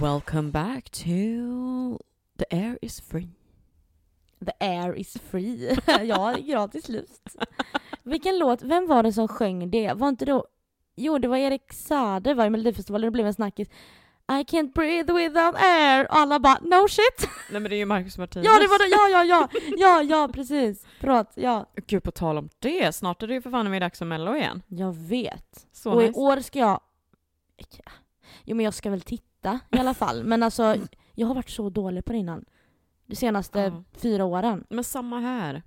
Welcome back to The Air is Free. The air is free. ja, gratis luft. Vilken låt, vem var det som sjöng det? Var inte då, jo det var Erik Saade var i Melodifestivalen, det blev en snackis. I can't breathe without air. Och alla bara no shit. Nej men det är ju Marcus Martinez. Ja det var det, ja ja ja, ja ja precis. Förlåt, ja. Gud på tal om det, snart är det ju för fan med dags för mello igen. Jag vet. Så och i nice. år ska jag, jo men jag ska väl titta i alla fall. Men alltså, jag har varit så dålig på det innan. De senaste Ja. fyra åren. Men samma här.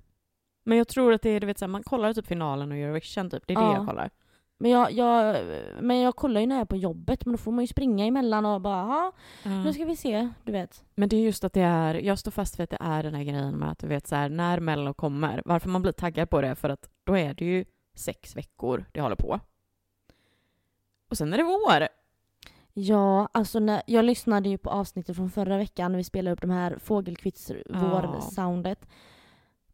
Men jag tror att det är, du vet såhär, man kollar typ finalen och Eurovision typ, det är det Ja. jag kollar. Men jag, jag, men jag kollar ju när jag är på jobbet, men då får man ju springa emellan och bara "Jaha, nu ska vi se, du vet. Men det är just att det är, jag står fast vid att det är den här grejen med att du vet så här, när mello kommer, varför man blir taggad på det, för att då är det ju sex veckor det håller på. Och sen är det vår. Ja, alltså när, jag lyssnade ju på avsnittet från förra veckan när vi spelade upp de här fågelkvitts vår-soundet.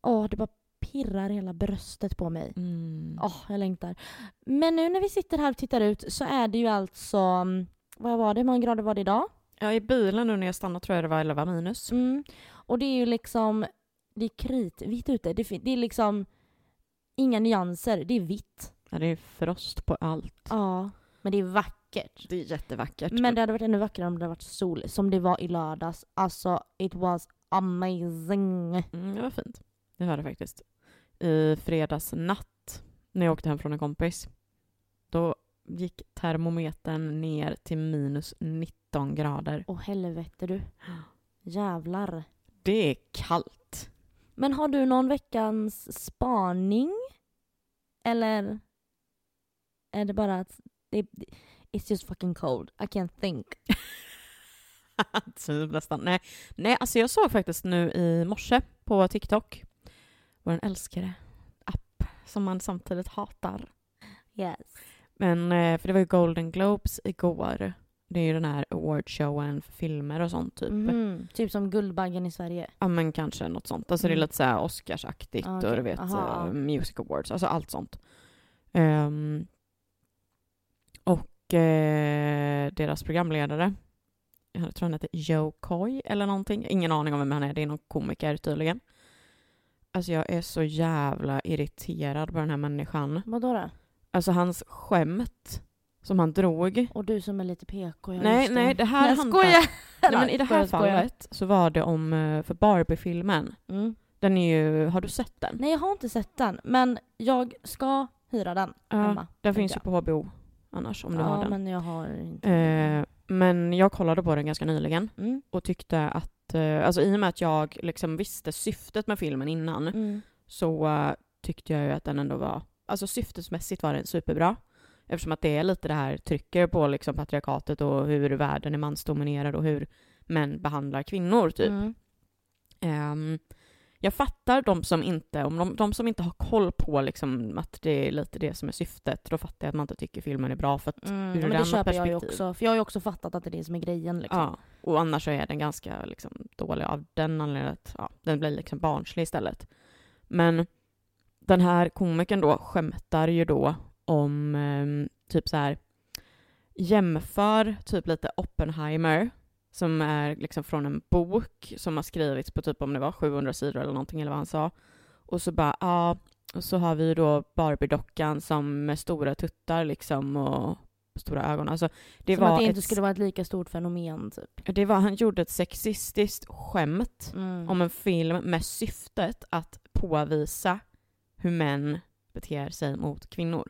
Åh, det bara pirrar hela bröstet på mig. Mm. Åh, jag längtar. Men nu när vi sitter här och tittar ut så är det ju alltså, mm, vad var det, hur många grader var det idag? Ja, i bilen nu när jag stannade tror jag det var 11 minus. Mm. Och det är ju liksom, det är kritvitt ute. Det, det är liksom inga nyanser, det är vitt. Ja, det är frost på allt. Ja, men det är vackert. Det är jättevackert. Men det hade varit ännu vackrare om det hade varit sol, som det var i lördags. Alltså, it was amazing. Mm, det var fint. Det var det faktiskt. I fredags natt när jag åkte hem från en kompis, då gick termometern ner till minus 19 grader. Åh helvete du. Jävlar. Det är kallt. Men har du någon veckans spaning? Eller är det bara att det, it's just fucking cold, I can't think. typ nästan. Nej. Nej, alltså jag såg faktiskt nu i morse på TikTok vår älskade app som man samtidigt hatar. Yes. Men, eh, för det var ju Golden Globes igår. Det är ju den här awardshowen för filmer och sånt typ. Mhm. Typ som Guldbaggen i Sverige. Ja men kanske något sånt. Alltså det är Mm. lite såhär Oscarsaktigt Ah, och du vet Aha, eh. Music Awards, alltså allt sånt. Ehm, och eh, deras programledare, jag tror han heter Joe Coy eller någonting. Ingen aning om vem han är, det är någon komiker tydligen. Alltså jag är så jävla irriterad på den här människan. Vadå då? Alltså hans skämt som han drog. Och du som är lite PK. Nej, nej, det här jag handlar- skojar! Nej, men I det här fallet så var det om, eh, för Barbie-filmen. Mm. Den är ju, har du sett den? Nej, jag har inte sett den. Men jag ska hyra den Ja, hemma. Den finns ju jag. på HBO annars om du har Ja, den. men jag har inte. Eh, men jag kollade på den ganska nyligen Mm. och tyckte att, eh, alltså i och med att jag liksom visste syftet med filmen innan Mm. så eh, tyckte jag ju att den ändå var, alltså syftesmässigt var den superbra. Eftersom att det är lite det här trycker på liksom patriarkatet och hur världen är mansdominerad och hur män behandlar kvinnor typ. Mm. Jag fattar de som inte, om de, de som inte har koll på liksom att det är lite det som är syftet, då fattar jag att man inte tycker filmen är bra för att Mm. ur men det köper jag ju perspektiv. också. För jag har ju också fattat att det är det som är grejen. Liksom. Ja, och annars så är den ganska liksom, dålig av den anledningen att ja, den blir liksom barnslig istället. Men den här komikern då skämtar ju då om ehm, typ så här jämför typ lite Oppenheimer som är liksom från en bok som har skrivits på typ om det var 700 sidor eller någonting eller vad han sa. Och så bara, ja, och så har vi då Barbie-dockan som med stora tuttar liksom och stora ögon. Alltså, det som var att det inte ett skulle vara ett lika stort fenomen. Typ. det var, han gjorde ett sexistiskt skämt Mm. om en film med syftet att påvisa hur män beter sig mot kvinnor.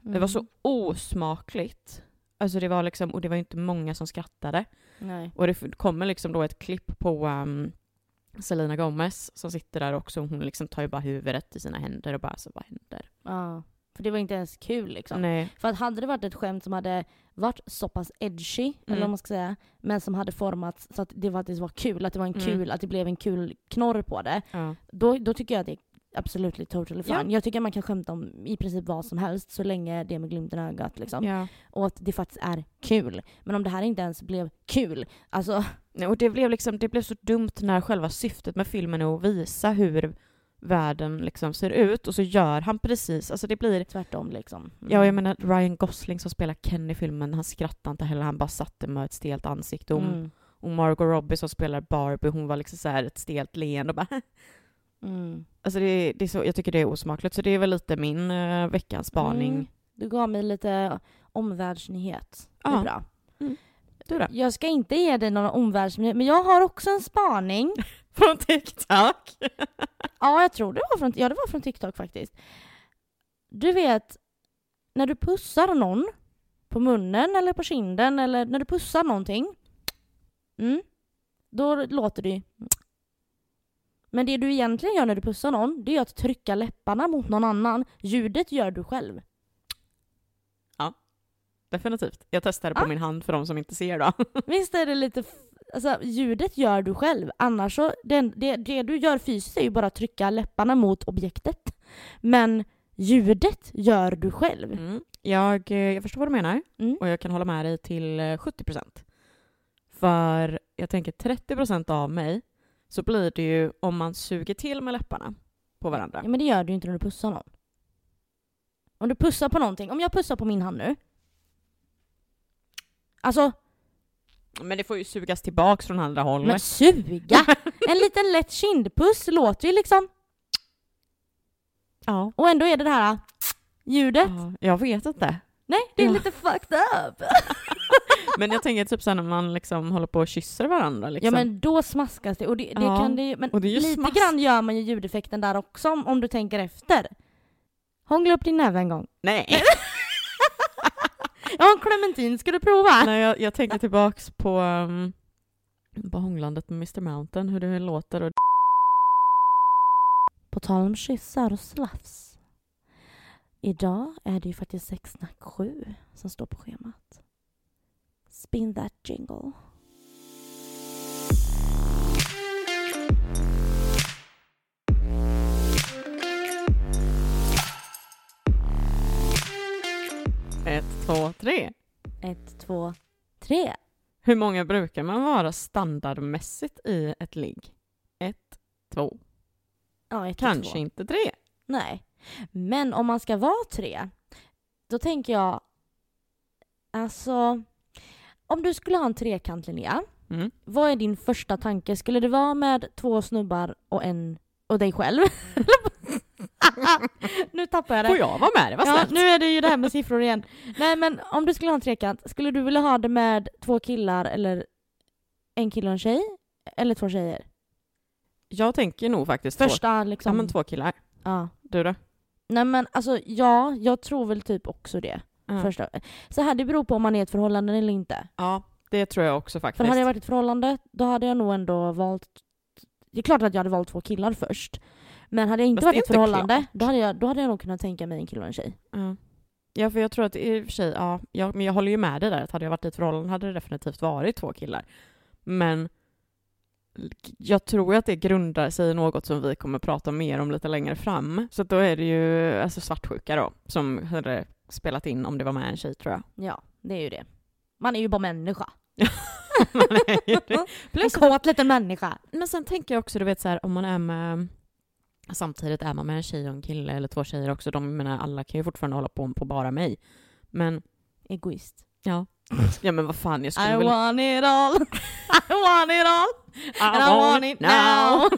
Det var så Mm. osmakligt. Alltså det var liksom, och det var inte många som skrattade. Nej. Och det kommer liksom då ett klipp på um, Selena Gomez som sitter där också. Hon liksom tar ju bara huvudet i sina händer och bara så vad händer? Ja. För det var inte ens kul liksom. Nej. För att hade det varit ett skämt som hade varit så pass edgy, eller Mm. vad man ska säga, men som hade formats så att det faktiskt var kul, att det var en Mm. kul, att det blev en kul knorr på det, Ja. då, då tycker jag att det är absolut totally fine. Ja. Jag tycker man kan skämta om i princip vad som helst så länge det är med glimten i ögat liksom. ja. Och att det faktiskt är kul. Men om det här inte ens blev kul, alltså Nej, Och det blev, liksom, det blev så dumt när själva syftet med filmen är att visa hur världen liksom ser ut och så gör han precis, alltså det blir Tvärtom liksom. Mm. Ja, jag menar Ryan Gosling som spelar Ken i filmen, han skrattade inte heller, han bara satte med ett stelt ansikte. Och, Mm. och Margot Robbie som spelar Barbie, hon var liksom så här ett stelt leende och bara Mm. Alltså det, det är så, jag tycker det är osmakligt, så det är väl lite min uh, veckans spaning. Mm. Du gav mig lite omvärldsnyhet. Det är bra. Du då? Jag ska inte ge dig någon omvärldsnyhet, men jag har också en spaning. Från TikTok? Ja, jag tror det var från, ja, det var från TikTok faktiskt. Du vet, när du pussar någon på munnen eller på kinden eller när du pussar någonting. Mm, då låter det ju. Men det du egentligen gör när du pussar någon, det är att trycka läpparna mot någon annan. Ljudet gör du själv. Definitivt. Jag testade på Ja. min hand för de som inte ser då. Visst är det lite... Alltså ljudet gör du själv. Annars så, den, det, det du gör fysiskt är ju bara att trycka läpparna mot objektet. Men ljudet gör du själv. Mm. Jag, eh, jag förstår vad du menar Mm. och jag kan hålla med dig till eh, 70%. För jag tänker 30% av mig så blir det ju om man suger till med läpparna på varandra. Ja, men det gör du ju inte när du pussar någon. Om du pussar på någonting, om jag pussar på min hand nu. Alltså, Men det får ju sugas tillbaks från andra hållet. men suga! En liten lätt kindpuss låter ju liksom. ja. Och ändå är det det här ljudet. ja. Jag vet inte. Nej, det är Ja. lite fucked up. Men jag tänker typ sen när man liksom håller på och kysser varandra. Liksom. Ja men då smaskas det. Och det, det Ja, kan det ju, men det lite smask. grann gör man ju ljudeffekten där också om, om du tänker efter. Hångla upp din näve en gång. Nej. En clementin, ska du prova? Nej, jag, jag tänker tillbaks på, um, på hånglandet med Mr Mountain, hur det låter. Och... På tal om kyssar och slafs. Idag är det ju faktiskt sexsnack 7 som står på schemat. Spin that jingle. Ett, två, tre. Ett, två, tre. Hur många brukar man vara standardmässigt i ett ligg? Ett, två, Ja, ett kanske två. inte tre. Nej. Men om man ska vara tre, då tänker jag... Alltså... Om du skulle ha en trekant, Linnea. Mm. Vad är din första tanke? Skulle det vara med två snubbar och en och dig själv? nu tappar jag det. Får jag vara med? Det var Ja, snällt. nu är det ju det här med siffror igen. Nej men om du skulle ha en trekant, skulle du vilja ha det med två killar eller en kille och en tjej? Eller två tjejer? Jag tänker nog faktiskt två. Första liksom... Ja, men två killar. Ja. Du då? Nej men alltså ja, jag tror väl typ också det. Ja. Första. Så här, det beror på om man är i ett förhållande eller inte. ja, det tror jag också faktiskt. För hade jag varit i ett förhållande, då hade jag nog ändå valt... Det är klart att jag hade valt två killar först. Men hade jag inte Fast varit i ett förhållande, klart. då hade, jag, då hade jag nog kunnat tänka mig en kille och en tjej. Ja. ja, för jag tror att i och för sig, ja, jag, men jag håller ju med dig där att hade jag varit i ett förhållande hade det definitivt varit två killar. Men jag tror att det grundar sig i något som vi kommer prata mer om lite längre fram. Så då är det ju alltså svartsjuka då, som hade spelat in om det var med en tjej tror jag. Ja, det är ju det. Man är ju bara människa. Man är ju det. En kåt liten människa. men sen tänker jag också, du vet så här, om man är med Samtidigt är man med en tjej och en kille eller två tjejer också. De menar, alla kan ju fortfarande hålla på på bara mig. Men Egoist. ja, ja men vad fan, jag skulle I väl... want it all. I want it all. And I want it now.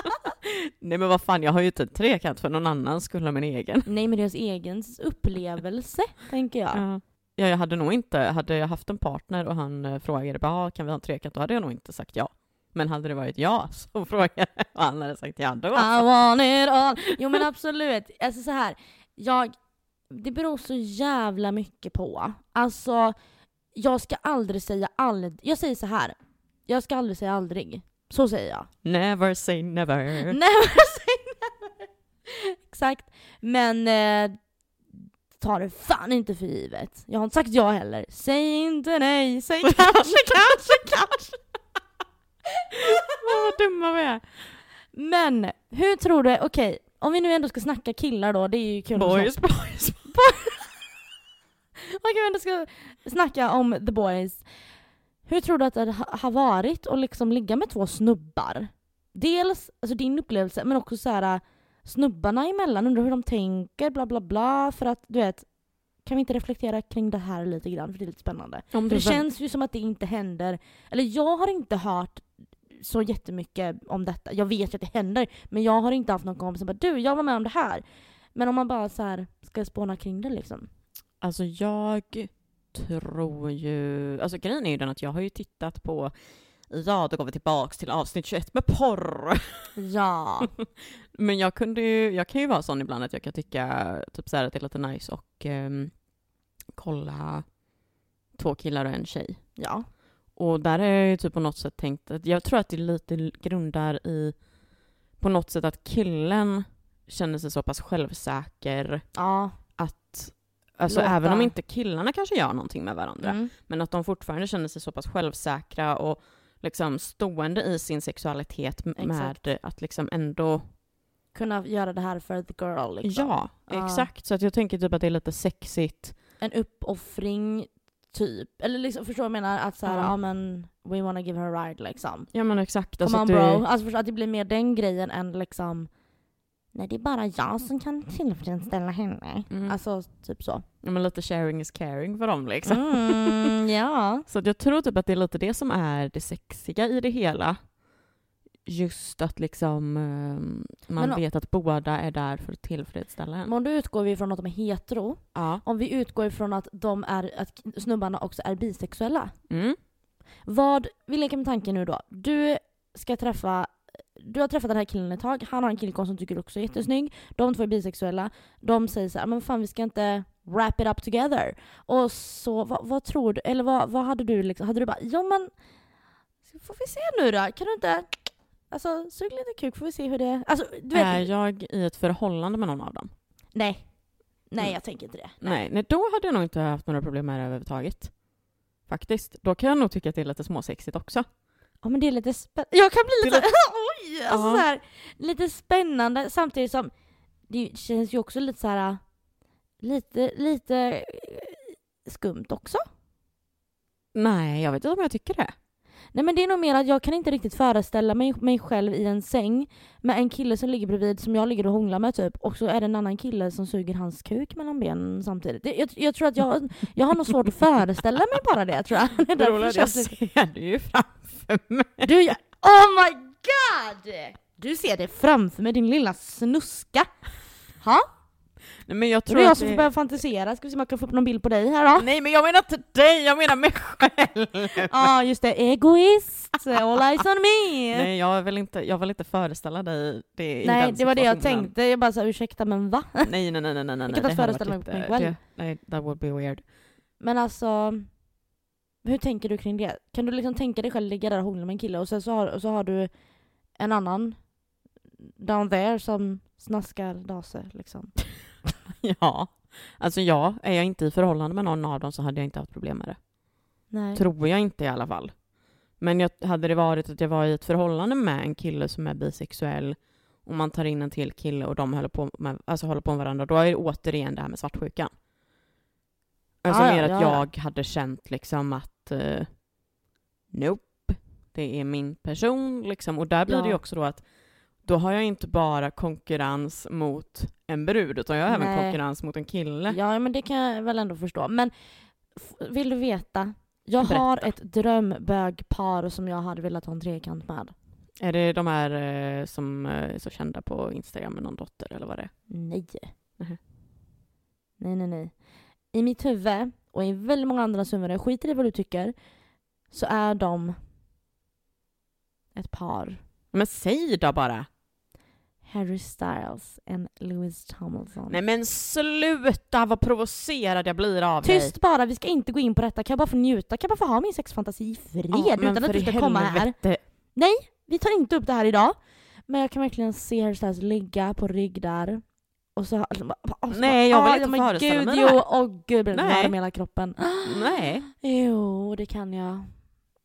Nej men vad fan, jag har ju inte en trekant för någon annan skulle ha min egen. Nej men deras egen upplevelse, tänker jag. Ja. ja, jag hade nog inte, hade jag haft en partner och han eh, frågade bara, "Ah, kan vi ha en trekant? Då hade jag nog inte sagt ja. Men hade det varit ja som frågade och han hade sagt ja, då I want it all. Jo men absolut. Alltså så här. Jag, det beror så jävla mycket på. Alltså, jag ska aldrig säga aldrig. Jag säger så här. Jag ska aldrig säga aldrig. Så säger jag. Never say never. Never say never. Exakt. Men eh, ta det fan inte för givet. Jag har inte sagt ja heller. Säg inte nej. Säg kanske, kanske, kanske. Vad dumma vi är. Men hur tror du, okej, om vi nu ändå ska snacka killar då, det är ju kul att Boys, snacka- boys. Om vi ändå ska snacka om the boys. Hur tror du att det ha- har varit att liksom ligga med två snubbar? dels alltså din upplevelse men också så här snubbarna emellan, undrar hur de tänker, bla bla bla. För att du vet, kan vi inte reflektera kring det här lite grann? För det är lite spännande. Om det väl- känns ju som att det inte händer, eller jag har inte hört så jättemycket om detta. Jag vet ju att det händer, men jag har inte haft någon kompis som bara du, jag var med om det här. Men om man bara så här ska spåna kring det liksom. Alltså jag tror ju... Alltså grejen är ju den att jag har ju tittat på... Ja, då går vi tillbaks till avsnitt 21 med porr. Ja. Men jag kunde ju, jag kan ju vara sån ibland att jag kan tycka typ så här att det är lite nice och ehm, kolla två killar och en tjej. ja. Och där har jag ju typ på något sätt tänkt att jag tror att det lite grundar i på något sätt att killen känner sig så pass självsäker Ja. Alltså Låta- även om inte killarna kanske gör någonting med varandra, Mm. men att de fortfarande känner sig så pass självsäkra och liksom stående i sin sexualitet m- Exakt. med att liksom ändå Kunna göra det här för the girl liksom. Ja, Ja. exakt. Så att jag tänker typ att det är lite sexigt. En uppoffring typ. Eller liksom, förstår du vad jag menar? Att såhär, Ja. ja men we wanna give her a ride liksom. Ja men exakt. Come Alltså on bro. Alltså förstå, att det blir mer den grejen än liksom Nej det är bara jag som kan tillfredsställa henne. Mm. Alltså typ så. ja, men lite sharing is caring för dem liksom. Mm, ja. Så jag tror typ att det är lite det som är det sexiga i det hela. Just att liksom ehm, man Men- vet att båda är där för att tillfredsställa en. Men då utgår vi från att de är hetero. Ja. Om vi utgår ifrån att de är, att snubbarna också är bisexuella. Mm. Vad, vi leker med tanken nu då. Du ska träffa du har träffat den här killen ett tag, han har en killkompis som tycker också är jättesnygg. De två är bisexuella. De säger så här, men fan vi ska inte wrap it up together. Och så, vad, vad tror du, eller vad, vad hade du liksom, hade du bara, ja men får vi se nu då, kan du inte, alltså sug lite kuk får vi se hur det, alltså du vet, Är jag i ett förhållande med någon av dem? nej. Nej Mm. jag tänker inte det. Nej, nej, då hade jag nog inte haft några problem med det överhuvudtaget. Faktiskt. Då kan jag nog tycka att det är lite småsexigt också. Ja men det är lite spännande. Jag kan bli lite, är oj! Alltså så här, lite spännande samtidigt som det känns ju också lite så här lite, lite eh, skumt också. Nej, jag vet inte om jag tycker det. Nej men det är nog mer att jag kan inte riktigt föreställa mig, mig själv i en säng med en kille som ligger bredvid som jag ligger och hånglar med typ och så är det en annan kille som suger hans kuk mellan benen samtidigt. Det, jag, jag tror att jag, jag har nog svårt att föreställa mig bara det tror jag. Det känns jag det- ser det ju framför mig. Du, jag, oh my god! Du ser det framför mig, din lilla snuska. Ha? Nej, men jag Tror det är jag som får börja fantisera. Ska vi se om jag kan få upp någon bild på dig här då? Nej, men jag menar inte dig, jag menar mig själv. Ja, ah, just det. Egoist. All eyes on me. Nej, jag vill inte, jag vill inte föreställa dig det i Nej, det var det jag tänkte. Jag bara sa ursäkta men va? Nej, nej, nej, nej, nej, nej. Jag kan inte föreställa mig mig själv. Nej, that would be weird. Men alltså, hur tänker du kring det? Kan du liksom tänka dig själv ligga där och hångla med en kille och sen så har, så har du en annan down there som snaskar dase liksom? Ja. Alltså ja, är jag inte i förhållande med någon av dem så hade jag inte haft problem med det. Nej. Tror jag inte i alla fall. Men jag, hade det varit att jag var i ett förhållande med en kille som är bisexuell och man tar in en till kille och de håller på med, alltså håller på med varandra, då är det återigen det här med svartsjukan. Alltså Ja, ja, mer att ja, ja. jag hade känt liksom att uh, nope, det är min person liksom. Och där blir det ju Ja. också då att då har jag inte bara konkurrens mot en brud utan jag har även Nej. konkurrens mot en kille. Ja, men det kan jag väl ändå förstå. Men vill du veta? Jag Berätta. har ett drömbögpar som jag hade velat ha en trekant med. Är det de här eh, som eh, är så kända på Instagram med någon dotter eller vad det är? Nej. Nähä. Nej, nej, nej. I mitt huvud, och i väldigt många andras huvuden, jag skiter i vad du tycker, så är de ett par. Men säg då bara! Harry Styles and Lewis Tomlinson. Nej men sluta vad provocerad jag blir av dig. Tyst bara, vi ska inte gå in på detta. Kan jag bara få njuta? Kan jag bara få ha min sexfantasi i fred Ja, utan att du ska komma här? helvete. Vi tar inte upp det här idag. Men jag kan verkligen se Harry Styles ligga på rygg där. Och så... Alltså, bara, åh, så Nej, jag vill bara, inte föreställa mig det jo, här. Åh gud, blir det Nej. varm i hela kroppen. Nej. Jo, det kan jag.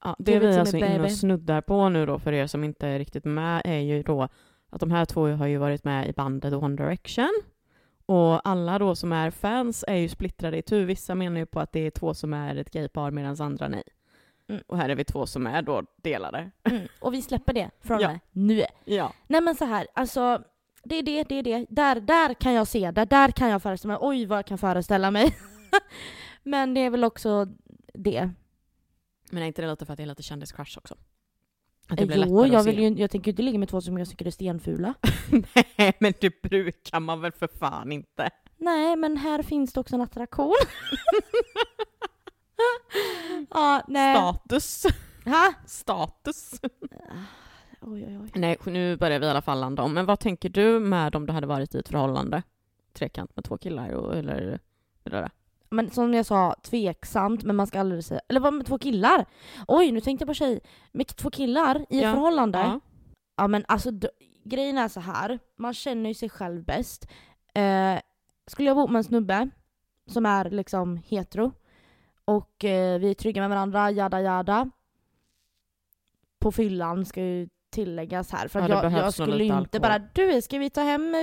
Ja, det it vi alltså inne och snuddar på nu då för er som inte är riktigt med är ju då att de här två har ju varit med i bandet One Direction. Och alla då som är fans är ju splittrade i tu. Vissa menar ju på att det är två som är ett gaypar medan andra nej. Mm. Och här är vi två som är då delade. Mm. Och vi släpper det från Ja. nu. Ja. Nej men så här, alltså det är det, det är det. Där, där kan jag se det, där kan jag föreställa mig. Oj vad jag kan föreställa mig. men det är väl också det. Men är inte det lite för att det är lite kändiscrush också? Att det blir Jo, lättare jag, att vill se. ju, jag tänker ju inte ligga med två som jag tycker är stenfula. Nej, men det brukar man väl för fan inte? Nej, men här finns det också en attraktion. ja, nej. Status. Ha? Status. Oj, oj, oj. Nej, nu börjar vi i alla fall landa om. Men vad tänker du med om du hade varit i ett förhållande? Trekant med två killar och, eller det där? Men som jag sa, tveksamt, men man ska aldrig säga... Eller vad med två killar? Oj, nu tänkte jag på tjej. Med två killar i ett Ja. förhållande? Ja. Ja men alltså grejen är så här. man känner ju sig själv bäst. Eh, skulle jag bo med en snubbe som är liksom hetero och eh, vi är trygga med varandra, jada jada. På fyllan ska ju tilläggas här. För Ja, jag, jag skulle ju inte bara du ska vi ta hem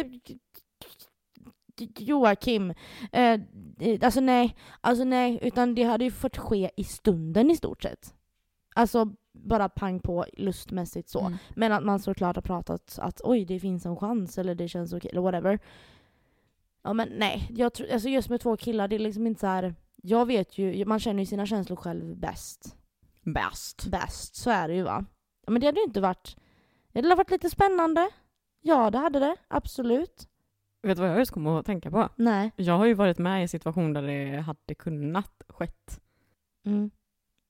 Joakim. Eh, eh, alltså nej, alltså nej, utan det hade ju fått ske i stunden i stort sett. Alltså bara pang på lustmässigt så. Mm. Men att man såklart har pratat att oj, det finns en chans eller det känns okej eller whatever. Ja men nej, jag tror, alltså just med två killar, det är liksom inte så här. Jag vet ju, man känner ju sina känslor själv bäst. Bäst. Bäst, så är det ju va. Ja, men det hade ju inte varit, det hade varit lite spännande. Ja det hade det, absolut. Vet du vad jag just kom att tänka på? Nej. Jag har ju varit med i en situation där det hade kunnat skett. Mm.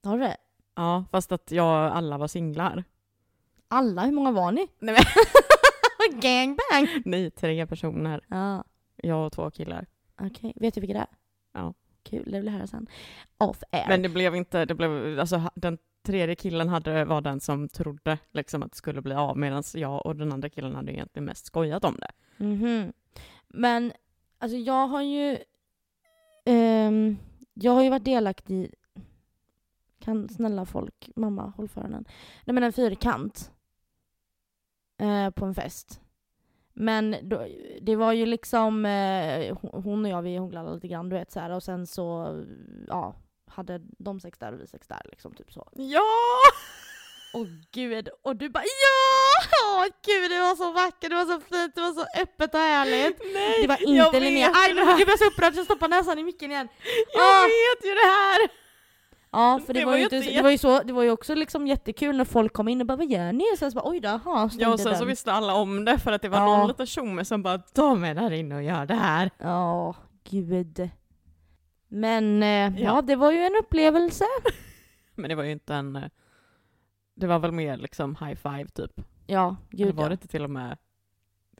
Har du det? Ja, fast att jag alla var singlar. Alla, hur många var ni? Nej, men, Gangbang! nej, tre personer. Ja, Jag och två killar. okej. Vet du vilka det är? Ja. Kul, det vill jag höra sen. Off air. Men det blev inte, det blev, alltså den tredje killen hade, var den som trodde liksom att det skulle bli av medan jag och den andra killen hade egentligen mest skojat om det. Mhm. Men alltså jag har ju ehm, jag har ju varit delaktig i kan snälla folk, mamma håll för den. Nej men en fyrkant eh, på en fest. Men då, det var ju liksom eh, hon- och jag vi hånglade lite grann du vet så här och sen så ja hade de sex där och vi sex där liksom typ så. Ja! Åh gud, och du bara ja! Åh gud det var så vackert, det var så fint, det var så öppet och härligt. Nej, Det var inte Linnea. Aj, nu gud jag så upprörd så jag stoppar näsan i micken igen. Jag Ah. vet ju det här! Ja, för det, Det var, var ju inte, inte det var ju så, det var ju också liksom jättekul när folk kom in och bara vad gör ni? Och sen så bara oj då, jaha, Ja, och sen så den. visste alla om det för att det var Ja. någon liten tjomme som bara de är där inne och gör det här. Ja, gud. Men eh, ja. Ja. det var ju en upplevelse. Men det var ju inte en... eh, Det var väl mer liksom high five typ. Ja, Eller gud var ja. det inte till och med...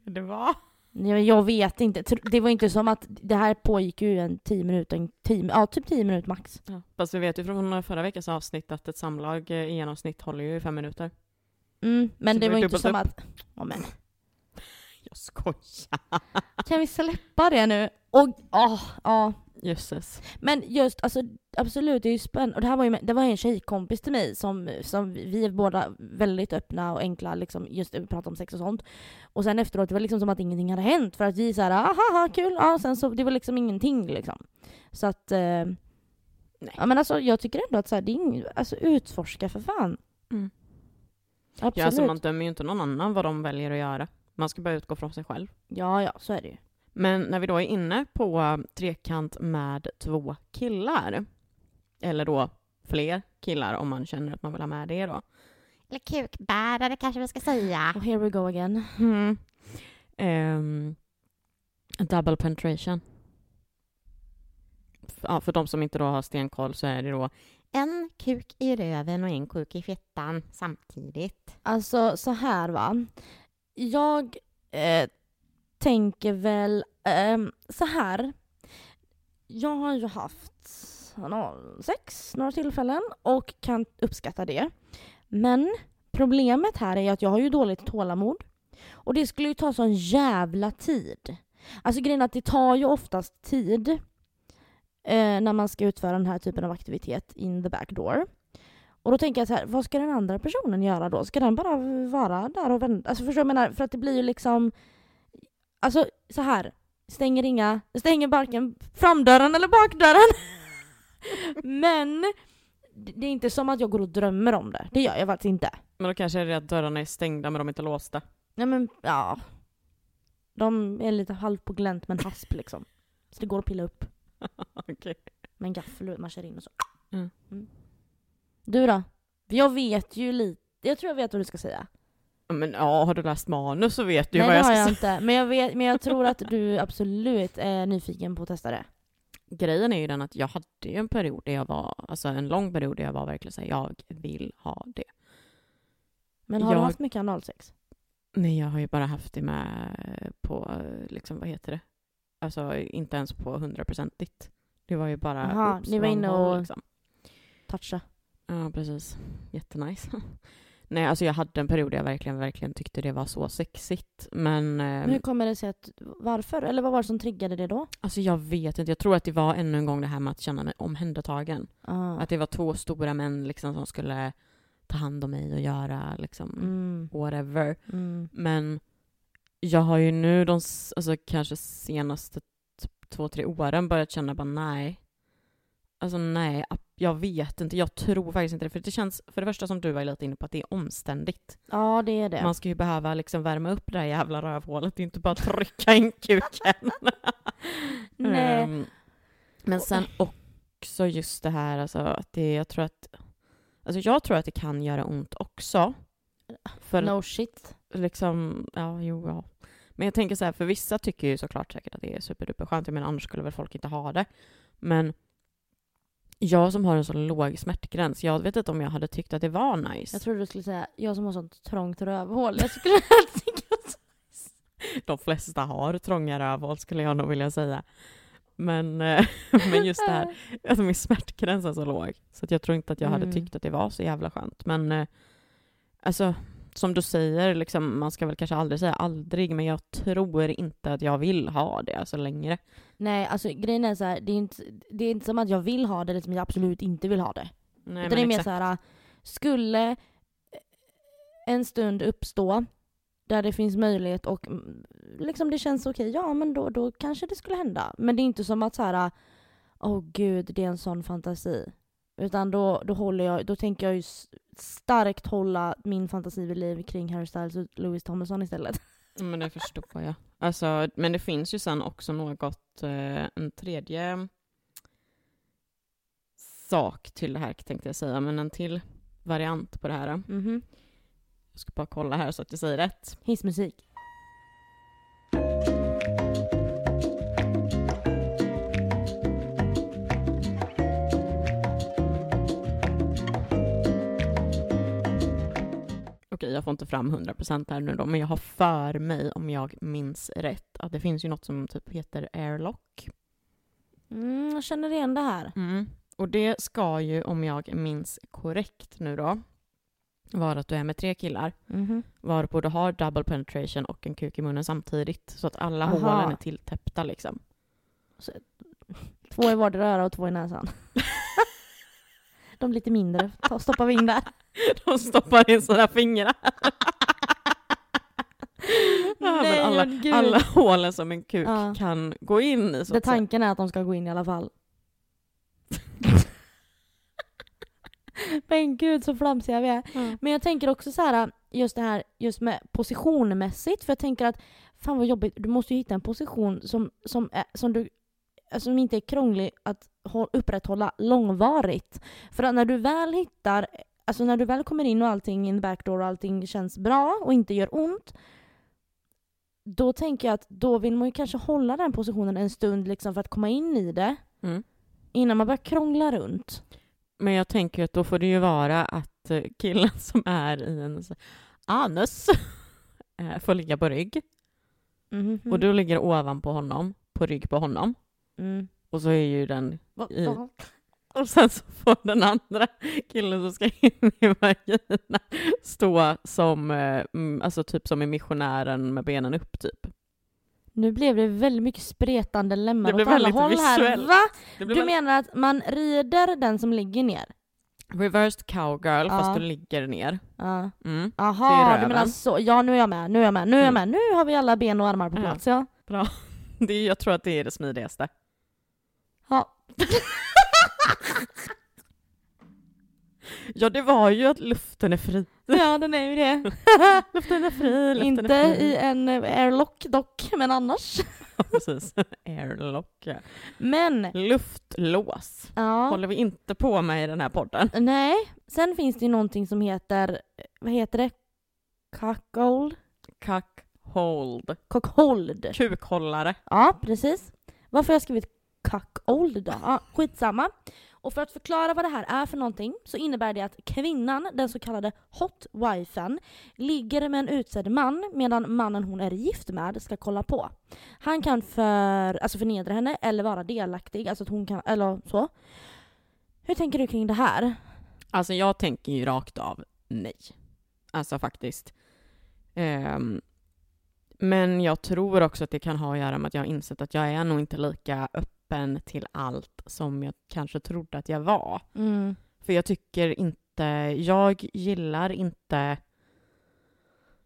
Det var... Nej, Jag vet inte, det var inte som att det här pågick ju en tio minuter, en tio, ja typ tio minuter max. Ja. Fast vi vet ju från förra veckans avsnitt att ett samlag i genomsnitt håller ju i fem minuter. Mm, men det det var var inte dubbelt som upp. att, ja men Jag skojar. kan vi släppa det nu? Och, ja, ja. Jösses. Men just alltså absolut, det är ju spännande. Och det här var ju det var ju en tjejkompis till mig som, som vi är båda väldigt öppna och enkla liksom just vi pratar om sex och sånt. Och sen efteråt, det var liksom som att ingenting hade hänt för att vi såhär aha, kul, ja, sen så det var liksom ingenting liksom. Så att, eh, ja men alltså jag tycker ändå att så här, det är ing, alltså utforska för fan. Mm. Absolut. Ja, alltså man dömer ju inte någon annan vad de väljer att göra. Man ska bara utgå från sig själv. ja, ja, så är det ju. Men när vi då är inne på trekant med två killar, eller då fler killar om man känner att man vill ha med det då. Eller kukbärare kanske vi ska säga. Och here we go again. Mm. Ehm, double penetration. Ja, för de som inte då har stenkoll så är det då En kuk i röven och en kuk i fittan samtidigt. Alltså så här va. Jag eh, tänker väl eh, så här. Jag har ju haft sex några tillfällen och kan uppskatta det. Men problemet här är att jag har ju dåligt tålamod. Och det skulle ju ta sån jävla tid. Alltså grejen är att det tar ju oftast tid eh, när man ska utföra den här typen av aktivitet in the back door. Och då tänker jag så här, vad ska den andra personen göra då? Ska den bara vara där och vänta? Alltså förstår du jag menar? För att det blir ju liksom... Alltså så här, stänger inga... Stänger varken framdörren eller bakdörren. Men det är inte som att jag går och drömmer om det. Det gör jag faktiskt inte. Men då kanske är det att dörrarna är stängda men de är inte låsta. Nej men, ja. De är lite halvt på glänt med en hasp liksom. Så det går att pilla upp Okej. med en gaffel man kör in och så. Mm. Du då? Jag vet ju lite, jag tror jag vet vad du ska säga. Men ja, har du läst manus så vet du Nej vad det jag har ska jag säga. inte. Men jag, vet, men jag tror att du absolut är nyfiken på att testa det. Grejen är ju den att jag hade ju en period där jag var, alltså en lång period där jag var verkligen såhär, jag vill ha det. Men har du Jag- haft mycket analsex? Nej, jag har ju bara haft det med på, liksom vad heter det? Alltså inte ens på hundraprocentigt. Det var ju bara Jaha, ni var inne och- Liksom. Toucha. Ja, precis. Jättenice. Nej, alltså jag hade en period där jag verkligen, verkligen tyckte det var så sexigt. Men eh, Hur kommer det sig att, varför? Eller vad var det som triggade det då? alltså jag vet inte. Jag tror att det var ännu en gång det här med att känna mig omhändertagen. Ah. Att det var två stora män liksom som skulle ta hand om mig och göra liksom Mm. whatever. Mm. Men jag har ju nu de alltså, kanske senaste två, tre åren börjat känna bara nej. Alltså nej, jag vet inte. Jag tror faktiskt inte det. För det känns, för det första som du var lite inne på, att det är omständigt. Ja det är det. Man ska ju behöva liksom värma upp det där jävla rövhålet, inte bara trycka in kuken. Nej. Ehm, men sen också just det här, alltså att det, jag tror att, alltså jag tror att det kan göra ont också. För no shit. liksom, ja, jo, ja. Men jag tänker så här, för vissa tycker ju såklart säkert att det är superduper skönt, jag menar annars skulle väl folk inte ha det. Men jag som har en så låg smärtgräns, jag vet inte om jag hade tyckt att det var nice. Jag trodde du skulle säga, jag som har sånt trångt rövhål. Jag skulle tycka så. De flesta har trånga rövhål skulle jag nog vilja säga. Men, eh, men just det här, alltså min smärtgräns är så låg. Så att jag tror inte att jag hade Mm. tyckt att det var så jävla skönt. Men eh, alltså, som du säger, liksom, man ska väl kanske aldrig säga aldrig, men jag tror inte att jag vill ha det alltså längre. Nej alltså grejen är så här, det är, inte, det är inte som att jag vill ha det eller som jag absolut inte vill ha det. Nej, Utan det är mer exakt. så här, skulle en stund uppstå där det finns möjlighet och mm, liksom det känns okej, ja men då, då kanske det skulle hända. Men det är inte som att så här, åh gud det är en sån fantasi. Utan då, då, håller jag, då tänker jag ju starkt hålla min fantasi vid liv kring Harry Styles och Louis Tomlinson istället. Men det förstår jag. Alltså, men det finns ju sen också något, eh, en tredje sak till det här tänkte jag säga, men en till variant på det här. Mhm. Jag ska bara kolla här så att jag säger rätt. Hissmusik. Okej, jag får inte fram 100% här nu då, men jag har för mig, om jag minns rätt, att det finns ju något som typ heter airlock. Mm, jag känner igen det här. Mm. Och det ska ju, om jag minns korrekt nu då, vara att du är med tre killar, Mhm. varpå du har double penetration och en kuk i munnen samtidigt, så att alla Aha. hålen är tilltäppta liksom. Två i vardera öra och två i näsan. De lite mindre, Ta, stoppar vi in där. De stoppar in sina fingrar. Ja, Nej, men alla, gud. alla hålen som en kuk Ja. kan gå in i. Så Det tanken är att de ska gå in i alla fall. Men gud så flamsiga vi är. Ja. Men jag tänker också så här, just det här just med positionmässigt, för jag tänker att fan vad jobbigt, du måste ju hitta en position som, som, är, som, du, alltså, som inte är krånglig att upprätthålla långvarigt. För att när du väl hittar, alltså när du väl kommer in och allting in backdoor och allting känns bra och inte gör ont, då tänker jag att då vill man ju kanske hålla den positionen en stund liksom för att komma in i det Mm. innan man börjar krångla runt. Men jag tänker att då får det ju vara att eh, killen som är i en anus eh, får ligga på rygg Mhm. och du ligger ovanpå honom, på rygg på honom. Mm. Och så är ju den Va- I- va- Och sen så får den andra killen som ska in i vagina stå som, eh, mm, alltså typ som i missionären med benen upp typ. Nu blev det väldigt mycket spretande lemmar Det åt alla håll här. visuellt. Va? Det Du menar att man rider den som ligger ner? reversed cowgirl Ja. fast du ligger ner. Ja. Mm. Det Aha, du menar så. Ja, nu är jag med. Nu är jag med. Nu är jag Mm. med. Nu har vi alla ben och armar på Ja. plats. Ja. Det är, jag tror att det är det smidigaste. Ja. Ja, det var ju att luften är fri. Ja, den är ju det. Luften är fri, luften Inte är fri. i en airlock dock, men annars. Ja, precis. Airlock. Men, Luftlås ja. håller vi inte på med i den här podden. Nej, sen finns det ju någonting som heter, vad heter det? Cuckold? Cuckold. Cockhold. Kukhållare. Ja, precis. Varför har jag skrivit cuckold då? Ja, skitsamma. Och för att förklara vad det här är för någonting så innebär det att kvinnan, den så kallade hotwifen, ligger med en utsedd man medan mannen hon är gift med ska kolla på. Han kan för, alltså förnedra henne eller vara delaktig, alltså att hon kan, eller så. Hur tänker du kring det här? Alltså jag tänker ju rakt av nej. Alltså faktiskt. Um, men jag tror också att det kan ha att göra med att jag har insett att jag är nog inte lika öppen till allt som jag kanske trodde att jag var. Mm. För jag tycker inte, jag gillar inte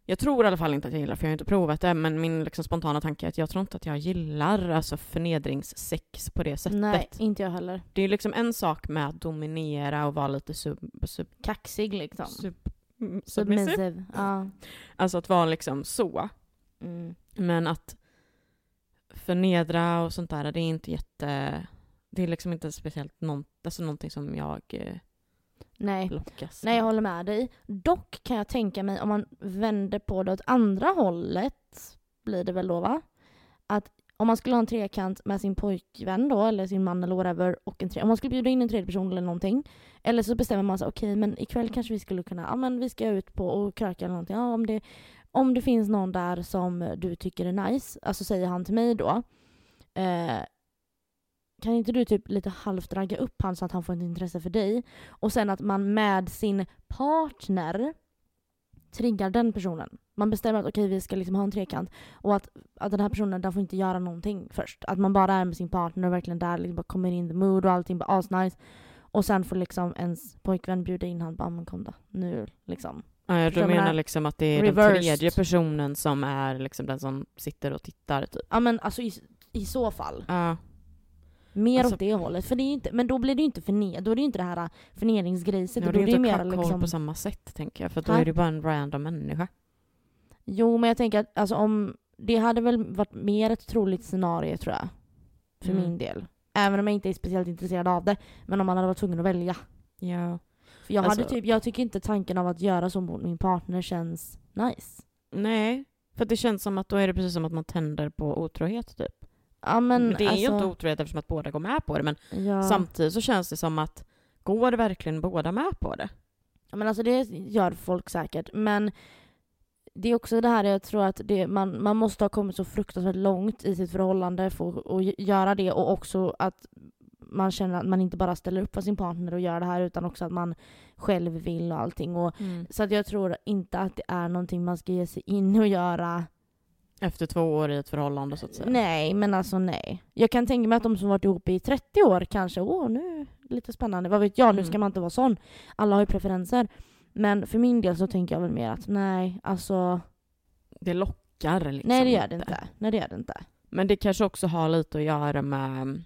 jag tror i alla fall inte att jag gillar, för jag har inte provat det, men min liksom spontana tanke är att jag tror inte att jag gillar alltså förnedringssex på det sättet. Nej, inte jag heller. Det är liksom en sak med att dominera och vara lite sub, sub, Kaxig liksom. sub, submissive. Submissive. Ja. Alltså att vara liksom så. Mm. Men att förnedra och sånt där, det är inte jätte... Det är liksom inte speciellt någon, alltså någonting som jag eh, Nej. lockas Nej, jag håller med dig. Dock kan jag tänka mig om man vänder på det åt andra hållet, blir det väl då va? Att om man skulle ha en trekant med sin pojkvän då, eller sin man eller whatever, och en tre- om man skulle bjuda in en tredje person eller någonting, eller så bestämmer man sig, okej men ikväll kanske vi skulle kunna, ja men vi ska ut på och kröka eller någonting, ja om det, om det finns någon där som du tycker är nice, alltså säger han till mig då, eh, kan inte du typ lite halvt ragga upp han så att han får ett intresse för dig? Och sen att man med sin partner triggar den personen. Man bestämmer att okej vi ska liksom ha en trekant och att, att den här personen den får inte göra någonting först. Att man bara är med sin partner och verkligen där liksom bara kommer in the mood och allting bara asnice. Och sen får liksom ens pojkvän bjuda in han bara men kom då, nu liksom. Ja, du menar liksom att det är Reversed. den tredje personen som är liksom den som sitter och tittar typ? Ja men alltså i, i så fall. Ja. Mer Alltså- åt det hållet. För det är inte, men då blir det ju inte förned, då är det ju inte det här äh, förnedringsgriset. Ja, då det är det ju mer liksom... på samma sätt tänker jag, för då Ha? är det bara en random människa. Jo, men jag tänker att alltså, om det hade väl varit mer ett troligt scenario tror jag. För Mm. min del. Även om jag inte är speciellt intresserad av det. Men om man hade varit tvungen att välja. Ja. Jag, Alltså- hade typ, jag tycker inte tanken av att göra så mot min partner känns nice. Nej, för det känns som att då är det precis som att man tänder på otrohet typ. Ja men det är alltså, ju inte otrohet eftersom att båda går med på det, men ja. samtidigt så känns det som att går verkligen båda med på det? Ja, men alltså det gör folk säkert. Men det är också det här jag tror att det, man, man måste ha kommit så fruktansvärt långt i sitt förhållande för att göra det och också att man känner att man inte bara ställer upp för sin partner och gör det här utan också att man själv vill och allting. Och, så att jag tror inte att det är någonting man ska ge sig in och göra. Efter två år i ett förhållande så att säga. Nej, men alltså nej. Jag kan tänka mig att de som varit ihop i 30 år kanske, åh nu lite spännande, vad vet jag, nu Mm. ska man inte vara sån. Alla har ju preferenser. Men för min del så tänker jag väl mer att nej, alltså Det lockar liksom nej det gör det inte. Nej det gör det inte. Men det kanske också har lite att göra med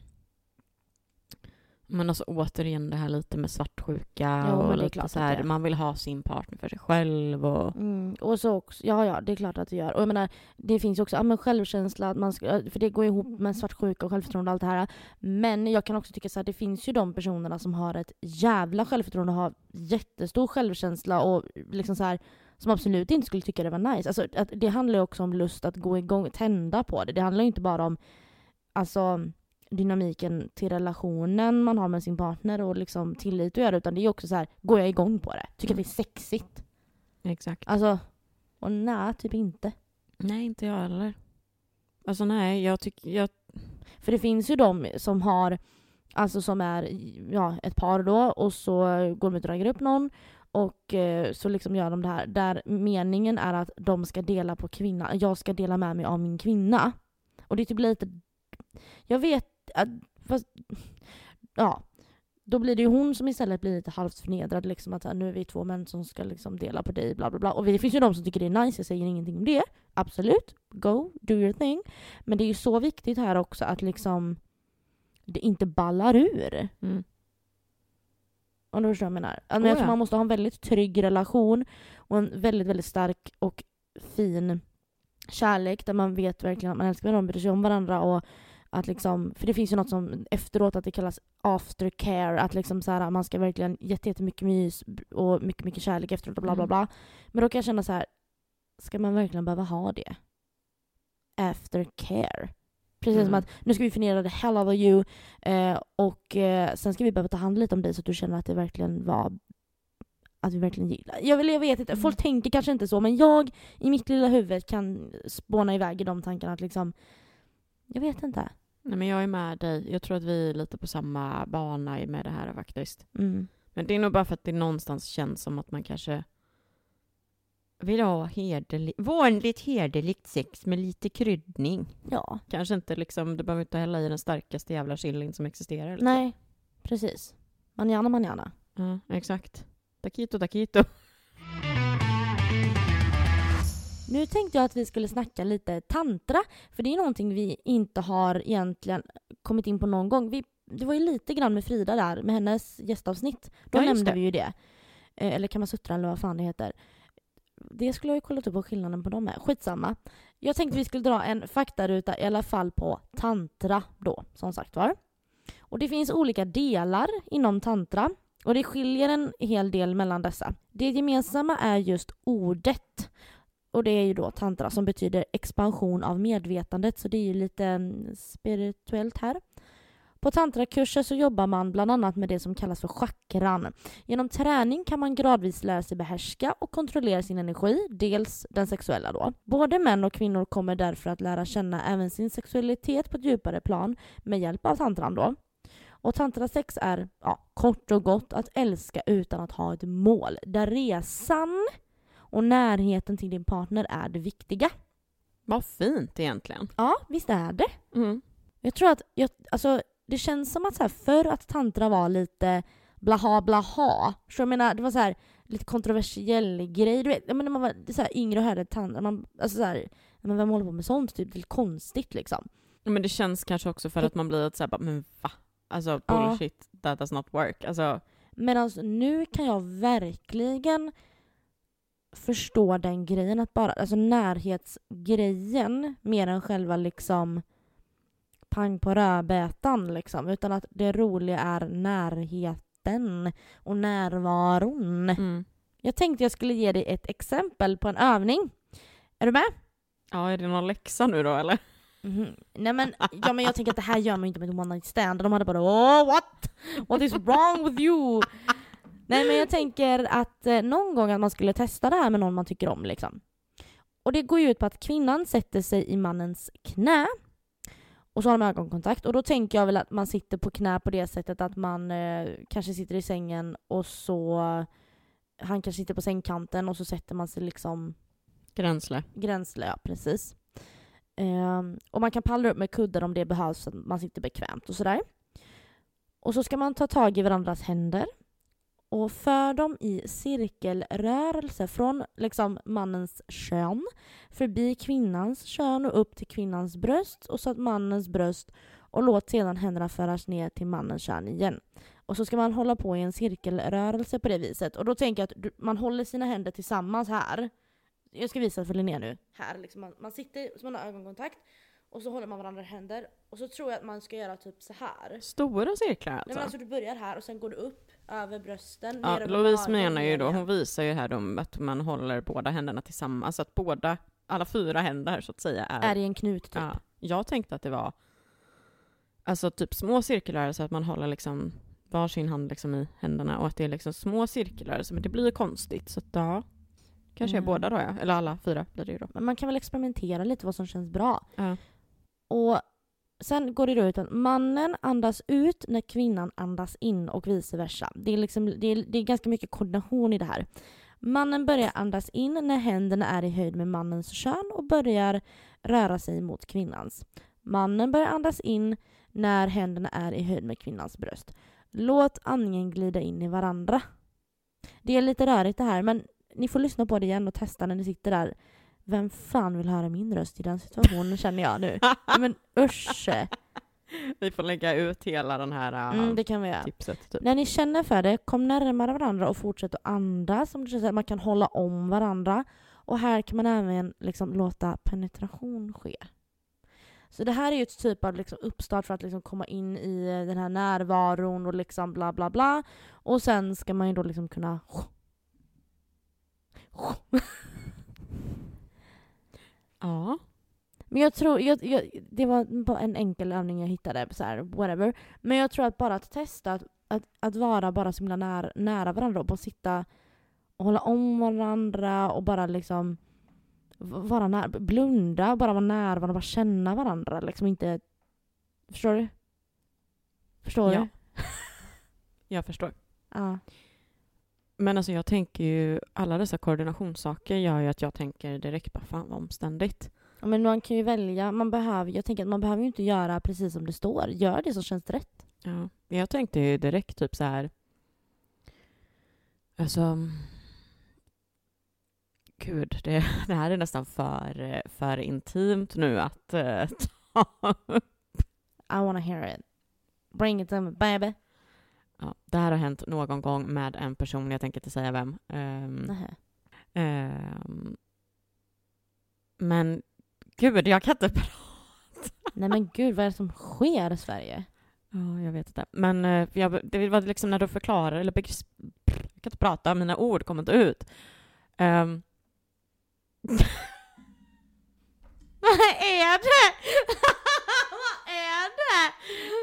men alltså återigen det här lite med svartsjuka Jo, och lite så här, man vill ha sin partner för sig själv och Mm. Och så också, ja ja det är klart att det gör. Och jag menar, det finns ju också ja, men självkänsla, att man ska, för det går ihop med svartsjuka och självförtroende och allt det här. Men jag kan också tycka så här, det finns ju de personerna som har ett jävla självförtroende och har jättestor självkänsla och liksom så här som absolut inte skulle tycka det var nice. Alltså, att det handlar ju också om lust att gå igång, tända på det. Det handlar ju inte bara om alltså, dynamiken till relationen man har med sin partner och liksom tillit att göra utan det är också så här, går jag igång på det? Tycker Mm. att det är sexigt? exakt. Alltså, och nej, typ inte. Nej, inte jag heller. Alltså nej, jag tycker, jag, För det finns ju de som har, alltså som är ja, ett par då och så går de ut och raggar upp någon och eh, så liksom gör de det här där meningen är att de ska dela på kvinnan, jag ska dela med mig av min kvinna. Och det är typ lite, jag vet fast, ja. Då blir det ju hon som istället blir lite halvt förnedrad liksom att här, nu är vi två män som ska liksom dela på dig bla bla bla. Och det finns ju de som tycker det är nice, jag säger ingenting om det. Absolut, go, do your thing. Men det är ju så viktigt här också att liksom det inte ballar ur. mm. Om du förstår vad jag menar. Men jag Oh, tror ja. man måste ha en väldigt trygg relation och en väldigt, väldigt stark och fin kärlek där man vet verkligen att man älskar varandra och bryr sig om varandra och att liksom, för det finns ju något som efteråt att det kallas aftercare, att liksom så här, man ska verkligen jätte- jättemycket mys och mycket, mycket kärlek efteråt och bla bla Mm. bla. Men då kan jag känna så här, ska man verkligen behöva ha det? Aftercare. Precis som Mm. att nu ska vi förnedra the hell of you eh, och eh, sen ska vi behöva ta hand lite om dig så att du känner att det verkligen var att vi verkligen gillar. Jag, vill, jag vet inte, folk tänker kanske inte så men jag i mitt lilla huvud kan spåna iväg i de tankarna att liksom jag vet inte. Nej, men jag är med dig. Jag tror att vi är lite på samma bana med det här faktiskt. Mm. Men det är nog bara för att det någonstans känns som att man kanske vill ha hederlig, vanligt hederligt sex med lite kryddning. Ja, Kanske inte liksom, du behöver inte hälla i den starkaste jävla chilin som existerar. Liksom. nej, precis. Manjana manjana. Ja, exakt. Taquito, taquito. Nu tänkte jag att vi skulle snacka lite tantra, för det är någonting vi inte har egentligen kommit in på någon gång. Vi, det var ju lite grann med Frida där, med hennes gästavsnitt. Då Ja, nämnde det. vi ju det. Eh, eller Kamasutra eller vad fan det heter. Det skulle jag ju kollat upp vad skillnaden på dem är. Skitsamma. Jag tänkte vi skulle dra en faktaruta i alla fall på tantra då, som sagt var. Och det finns olika delar inom tantra. Och det skiljer en hel del mellan dessa. Det gemensamma är just ordet. Och det är ju då tantra som betyder expansion av medvetandet, så det är ju lite mm, spirituellt här. På tantrakurser så jobbar man bland annat med det som kallas för chakran. Genom träning kan man gradvis lära sig behärska och kontrollera sin energi, dels den sexuella då. Både män och kvinnor kommer därför att lära känna även sin sexualitet på ett djupare plan med hjälp av tantran då. Och tantrasex är, ja, kort och gott att älska utan att ha ett mål, där resan och närheten till din partner är det viktiga. Vad fint egentligen. Ja, visst är det. Mm. Jag tror att, jag, alltså, det känns som att så här, förr att tantra var lite blaha blaha. Så jag menar, det var så här, lite kontroversiell grej. Du vet, jag menar, man var så här, yngre och hörde tantra, man, alltså så här, men vem håller på med sånt? Typ, det är konstigt liksom. Men det känns kanske också för att man blir såhär, bara, men va? Alltså Ja. bullshit, that does not work. Alltså, Medan nu kan jag verkligen förstå den grejen, att bara, alltså närhetsgrejen mer än själva liksom pang på rödbetan liksom, utan att det roliga är närheten och närvaron. mm. Jag tänkte jag skulle ge dig ett exempel på en övning. Är du med? Ja, är det någon läxa nu då eller? Mhm. Nej men, ja, men jag tänker att det här gör man ju inte med one night stand. De hade bara oh what? What is wrong with you? Nej men jag tänker att eh, någon gång att man skulle testa det här med någon man tycker om liksom. Och det går ju ut på att kvinnan sätter sig i mannens knä och så har de ögonkontakt och då tänker jag väl att man sitter på knä på det sättet att man eh, kanske sitter i sängen och så han kanske sitter på sängkanten och så sätter man sig liksom Gränsle. Gränsle, ja precis. Ehm, och man kan pallra upp med kuddar om det behövs så att man sitter bekvämt och sådär. Och så ska man ta tag i varandras händer och för dem i cirkelrörelse från liksom mannens kön förbi kvinnans kön och upp till kvinnans bröst och så att mannens bröst och låt sedan händerna föras ner till mannens kön igen. Och så ska man hålla på i en cirkelrörelse på det viset. Och då tänker jag att du, man håller sina händer tillsammans här jag ska visa för Linnea nu. Här liksom, man, man sitter, så man har ögonkontakt och så håller man varandra händer. Och så tror jag att man ska göra typ så här. Stora cirklar Nej, alltså? men alltså du börjar här och sen går du upp över brösten. ja, Louise magen, menar ju då, hon visar ju här om att man håller båda händerna tillsammans, så att båda, alla fyra händer så att säga är... Är i en knut typ. ja, jag tänkte att det var alltså typ små cirklar så att man håller liksom varsin hand liksom i händerna och att det är liksom små cirklar, men det blir ju konstigt så att ja. Kanske är Mm. båda då ja, eller alla fyra blir det ju då. Men man kan väl experimentera lite vad som känns bra. Ja. Och sen går det då ut att mannen andas ut när kvinnan andas in och vice versa. Det är, liksom, det är, det är ganska mycket koordination i det här. Mannen börjar andas in när händerna är i höjd med mannens kön och börjar röra sig mot kvinnans. Mannen börjar andas in när händerna är i höjd med kvinnans bröst. Låt andningen glida in i varandra. Det är lite rörigt det här, men ni får lyssna på det igen och testa när ni sitter där. Vem fan vill höra min röst i den situationen känner jag nu. Men usch. Vi får lägga ut hela den här äh, Mm, det kan vi göra. tipset. Typ. När ni känner för det, kom närmare varandra och fortsätt att andas. Som det känns att man kan hålla om varandra. Och här kan man även liksom låta penetration ske. Så det här är ju ett typ av liksom uppstart för att liksom komma in i den här närvaron och liksom bla bla bla. Och sen ska man ju då liksom kunna... Ja. Men jag tror, jag, jag, det var bara en enkel övning jag hittade, så här, whatever. Men jag tror att bara att testa att, att, att vara bara så himla nära, nära varandra och bara sitta och hålla om varandra och bara liksom vara nära, blunda, bara vara nära varandra, bara känna varandra. Liksom inte... Förstår du? Förstår Ja. du? Jag förstår. Ja. Men alltså jag tänker ju, alla dessa koordinationssaker gör ju att jag tänker direkt bara fan vad omständigt. Ja, Men man kan ju välja, man behöver, jag tänker att man behöver ju inte göra precis som det står. Gör det som känns rätt. Ja. Jag tänkte ju direkt typ så här. Alltså. Gud, det, det här är nästan för, för intimt nu att eh, ta I wanna hear it. Bring it to me baby. Ja, det här har hänt någon gång med en person, jag tänker inte säga vem. Nähä. ehm, men gud, jag kan inte prata. Nej men gud, vad är det som sker i Sverige? Ja, jag vet inte. Men eh, jag, det var liksom när du förklarar, eller begrepp, jag kan inte prata, mina ord kommer inte ut. Ehm, Vad är det?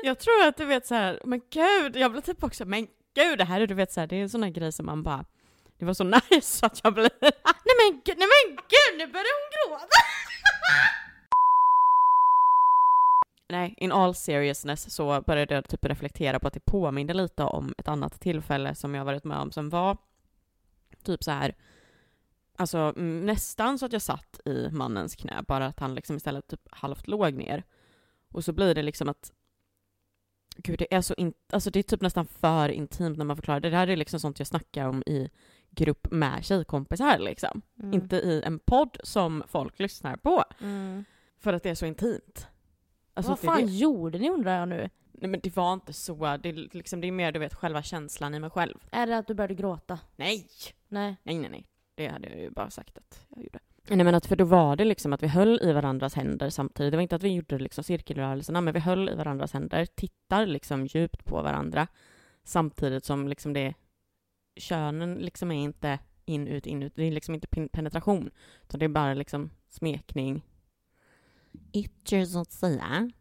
Jag tror att du vet så här, men gud, jag blev typ också, men gud, det här är du vet så här, det är en sån här grej som man bara, det var så nice att jag blev Nej men gud, nej men gud, nu börjar hon gråta! Nej, in all seriousness så började jag typ reflektera på att det påminde lite om ett annat tillfälle som jag varit med om som var typ så här, alltså nästan så att jag satt i mannens knä, bara att han liksom istället typ halvt låg ner. Och så blir det liksom att, gud det är så in, alltså det är typ nästan för intimt när man förklarar det. Det här är liksom sånt jag snackar om i grupp med tjejkompisar liksom. Mm. Inte i en podd som folk lyssnar på. Mm. För att det är så intimt. Alltså, vad fan det- gjorde ni undrar jag nu? Nej men det var inte så, det är, liksom, det är mer du vet själva känslan i mig själv. Är det att du började gråta? Nej! Nej. Nej nej nej. Det hade jag ju bara sagt att jag gjorde. Nej men att för då var det liksom att vi höll i varandras händer samtidigt. Det var inte att vi gjorde liksom cirkelrörelserna men vi höll i varandras händer, tittar liksom djupt på varandra samtidigt som liksom det könen liksom är inte in ut in ut. Det är liksom inte pen- penetration utan det är bara liksom smekning. Ytter så att säga.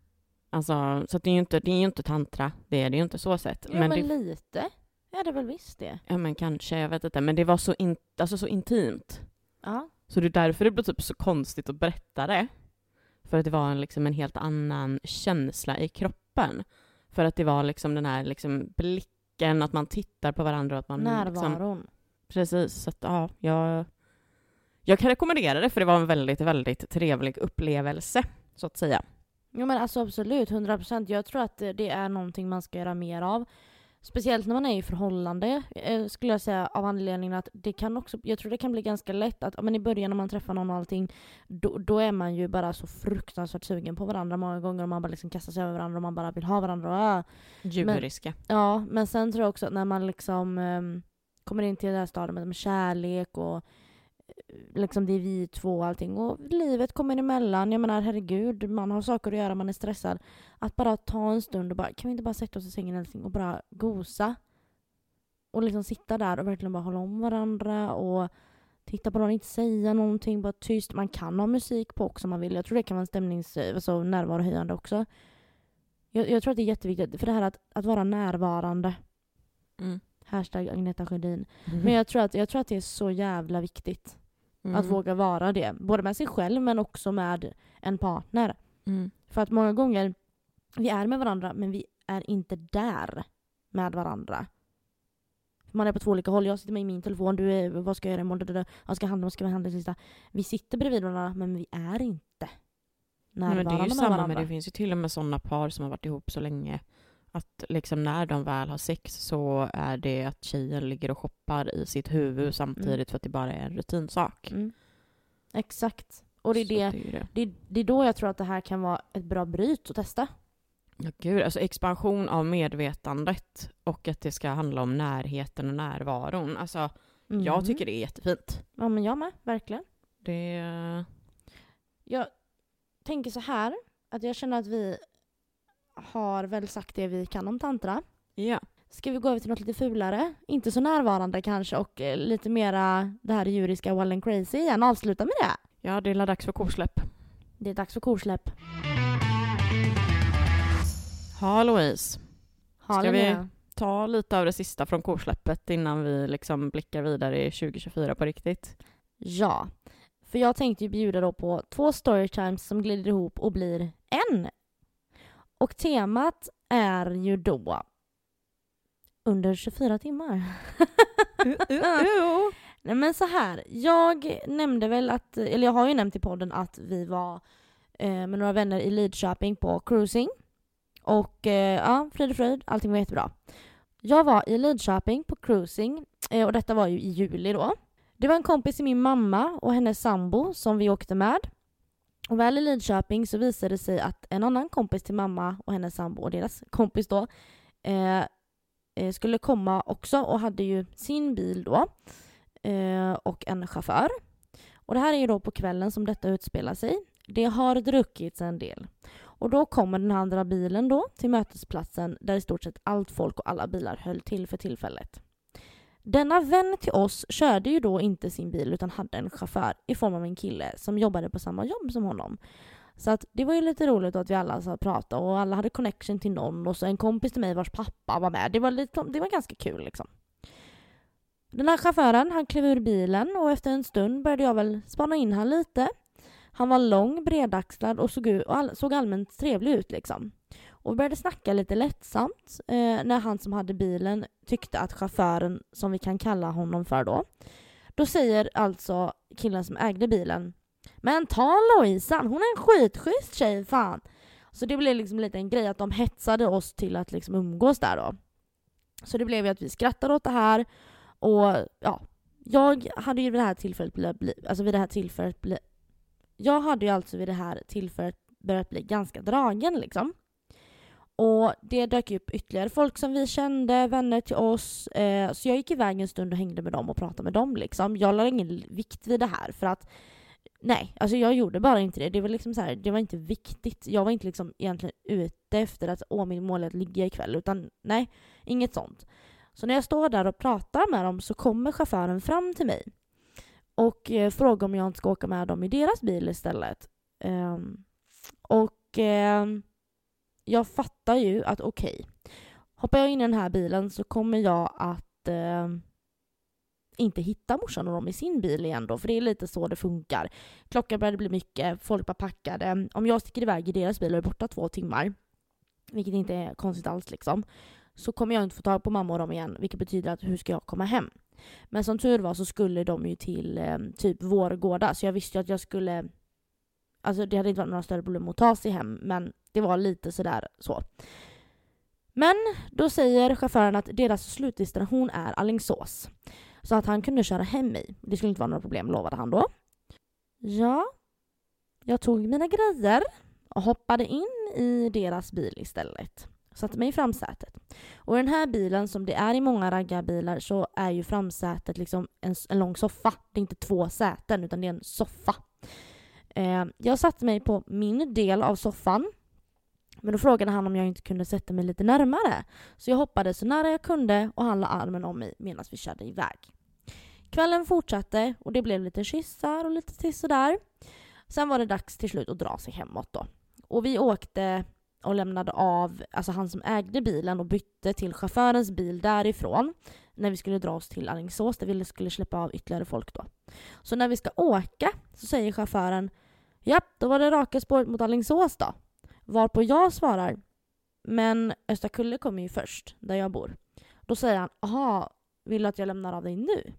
Alltså så det är ju inte, det är inte tantra. Det är det ju inte så sett. Ja men, det, lite. Ja det är väl visst det. Ja men kanske, jag vet inte. Men det var så, in, alltså, så intimt. Ja. Så det är därför det blir typ så konstigt att berätta det. För att det var en, liksom en helt annan känsla i kroppen. För att det var liksom den här liksom blicken, att man tittar på varandra och att man liksom, Närvaron. Precis, så att ja, jag, jag kan rekommendera det för det var en väldigt, väldigt trevlig upplevelse, så att säga. Jo men alltså absolut, 100%. Jag tror att det är någonting man ska göra mer av. Speciellt när man är i förhållande, eh, skulle jag säga, av anledningen att det kan också, jag tror det kan bli ganska lätt att, men i början när man träffar någon och allting, då, då är man ju bara så fruktansvärt sugen på varandra många gånger och man bara liksom kastar sig över varandra och man bara vill ha varandra. Och, ah. Djuriska. Ja, men sen tror jag också att när man liksom ehm, kommer in till det här stadiet med kärlek och eh, liksom det är vi två och allting och livet kommer emellan. Jag menar herregud, man har saker att göra, man är stressad. Att bara ta en stund och bara, kan vi inte bara sätta oss i sängen älskling och bara gosa? Och liksom sitta där och verkligen bara hålla om varandra och titta på någon, inte säga någonting, bara tyst. Man kan ha musik på också om man vill. Jag tror det kan vara en stämnings, alltså närvarohöjande också. Jag, jag tror att det är jätteviktigt, för det här att, att vara närvarande. Mm. Hashtag Agneta Sjödin. Men jag tror, att, jag tror att det är så jävla viktigt Mm. att våga vara det. Både med sig själv men också med en partner. Mm. För att många gånger, vi är med varandra men vi är inte där med varandra. Man är på två olika håll. Jag sitter med i min telefon. Du är, vad ska jag göra imorgon? Jag ska handla, vad ska vi handla sista? Vi sitter bredvid varandra men vi är inte Nej, närvarande men det är ju med samma varandra. med, det finns ju till och med sådana par som har varit ihop så länge att liksom när de väl har sex så är det att tjejen ligger och shoppar i sitt huvud samtidigt för att det bara är en rutinsak. Mm. Exakt. Och det är Så det, är det. det, det är då jag tror att det här kan vara ett bra bryt att testa. Ja, gud, alltså expansion av medvetandet och att det ska handla om närheten och närvaron. Alltså, Mm. jag tycker det är jättefint. Ja men jag med, verkligen. Det... Jag tänker så här, att jag känner att vi har väl sagt det vi kan om tantra. Ja. Ska vi gå över till något lite fulare? Inte så närvarande kanske och eh, lite mera det här djuriska wild and crazy igen. Avsluta med det. Ja, det är dags för kosläpp. Det är dags för korsläpp. Ja, Louise. Ha Ska vi-. Ta lite av det sista från kosläppet innan vi liksom blickar vidare i 2024 på riktigt. Ja. För jag tänkte ju bjuda då på två storytimes som glider ihop och blir en. Och temat är ju då under 24 timmar. Nej men så här, jag nämnde väl att, eller jag har ju nämnt i podden att vi var eh, med några vänner i Lidköping på cruising. Och eh, ja, frid och fröjd, allting var jättebra. Jag var i Lidköping på cruising eh, och detta var ju i juli då. Det var en kompis till min mamma och hennes sambo som vi åkte med. Och väl i Lidköping så visade det sig att en annan kompis till mamma och hennes sambo och deras kompis då eh, eh, skulle komma också och hade ju sin bil då eh, och en chaufför. Och det här är ju då på kvällen som detta utspelar sig. Det har druckits en del. Och då kommer den andra bilen då till mötesplatsen där i stort sett allt folk och alla bilar höll till för tillfället. Denna vän till oss körde ju då inte sin bil utan hade en chaufför i form av en kille som jobbade på samma jobb som honom. Så att det var ju lite roligt att vi alla så pratade och alla hade connection till någon och så en kompis till mig vars pappa var med. Det var, lite, det var ganska kul liksom. Den här chauffören han klev ur bilen och efter en stund började jag väl spana in han lite. Han var lång, bredaxlad och såg, all, såg allmänt trevlig ut liksom. Och vi började snacka lite lättsamt eh, när han som hade bilen tyckte att chauffören, som vi kan kalla honom för då, då säger alltså killen som ägde bilen Men ta Lojsan, hon är en skitschysst tjej fan. Så det blev liksom lite en grej att de hetsade oss till att liksom umgås där då. Så det blev ju att vi skrattade åt det här och ja, jag hade ju vid det här tillfället blivit, alltså vid det här tillfället bli, jag hade ju alltså vid det här tillfället börjat bli ganska dragen liksom. Och det dök upp ytterligare folk som vi kände, vänner till oss. Eh, så jag gick iväg en stund och hängde med dem och pratade med dem. Liksom. Jag la ingen vikt vid det här för att nej, alltså jag gjorde bara inte det. Det var liksom så här, det var inte viktigt. Jag var inte liksom egentligen ute efter att åh, min mål är att ligga ikväll. Utan nej, inget sånt. Så när jag står där och pratar med dem så kommer chauffören fram till mig och eh, frågar om jag inte ska åka med dem i deras bil istället. Eh, och Eh, jag fattar ju att okej, hoppar jag in i den här bilen så kommer jag att eh, inte hitta morsan och dem i sin bil igen då, för det är lite så det funkar. Klockan började bli mycket, folk var packade. Om jag sticker iväg i deras bil och är borta två timmar, vilket inte är konstigt alls liksom, så kommer jag inte få tag på mamma och dem igen, vilket betyder att hur ska jag komma hem? Men som tur var så skulle de ju till eh, typ Vårgårda, så jag visste ju att jag skulle Alltså det hade inte varit några större problem att ta sig hem, men det var lite sådär så. Men då säger chauffören att deras slutdestination är Alingsås. Så att han kunde köra hem mig. Det skulle inte vara några problem, lovade han då. Ja, jag tog mina grejer och hoppade in i deras bil istället. Satte mig i framsätet. Och i den här bilen, som det är i många raggarbilar, så är ju framsätet liksom en, en lång soffa. Det är inte två säten, utan det är en soffa. Eh, jag satte mig på min del av soffan. Men då frågade han om jag inte kunde sätta mig lite närmare. Så jag hoppade så nära jag kunde och han la armen om mig medan vi körde iväg. Kvällen fortsatte och det blev lite kyssar och lite till sådär. Sen var det dags till slut att dra sig hemåt då. Och vi åkte och lämnade av, alltså han som ägde bilen och bytte till chaufförens bil därifrån när vi skulle dra oss till Alingsås där vi skulle släppa av ytterligare folk då. Så när vi ska åka så säger chauffören Ja, då var det raka spåret mot Alingsås då. Varpå jag svarar Men Östra Kulle kommer ju först, där jag bor. Då säger han Aha, vill du att jag lämnar av dig nu?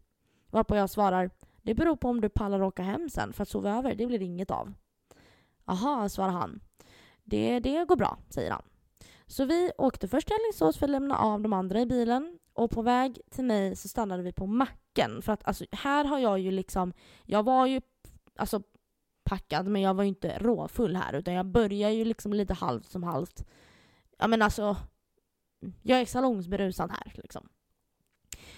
Varpå jag svarar Det beror på om du pallar åka hem sen för att sova över, det blir inget av. Aha, svarar han. Det, det går bra, säger han. Så vi åkte först till Alingsås för att lämna av de andra i bilen och på väg till mig så stannade vi på macken för att alltså, här har jag ju liksom, jag var ju alltså packad men jag var ju inte råfull här utan jag började ju liksom lite halvt som halvt ja men alltså, jag är salongsberusad här liksom.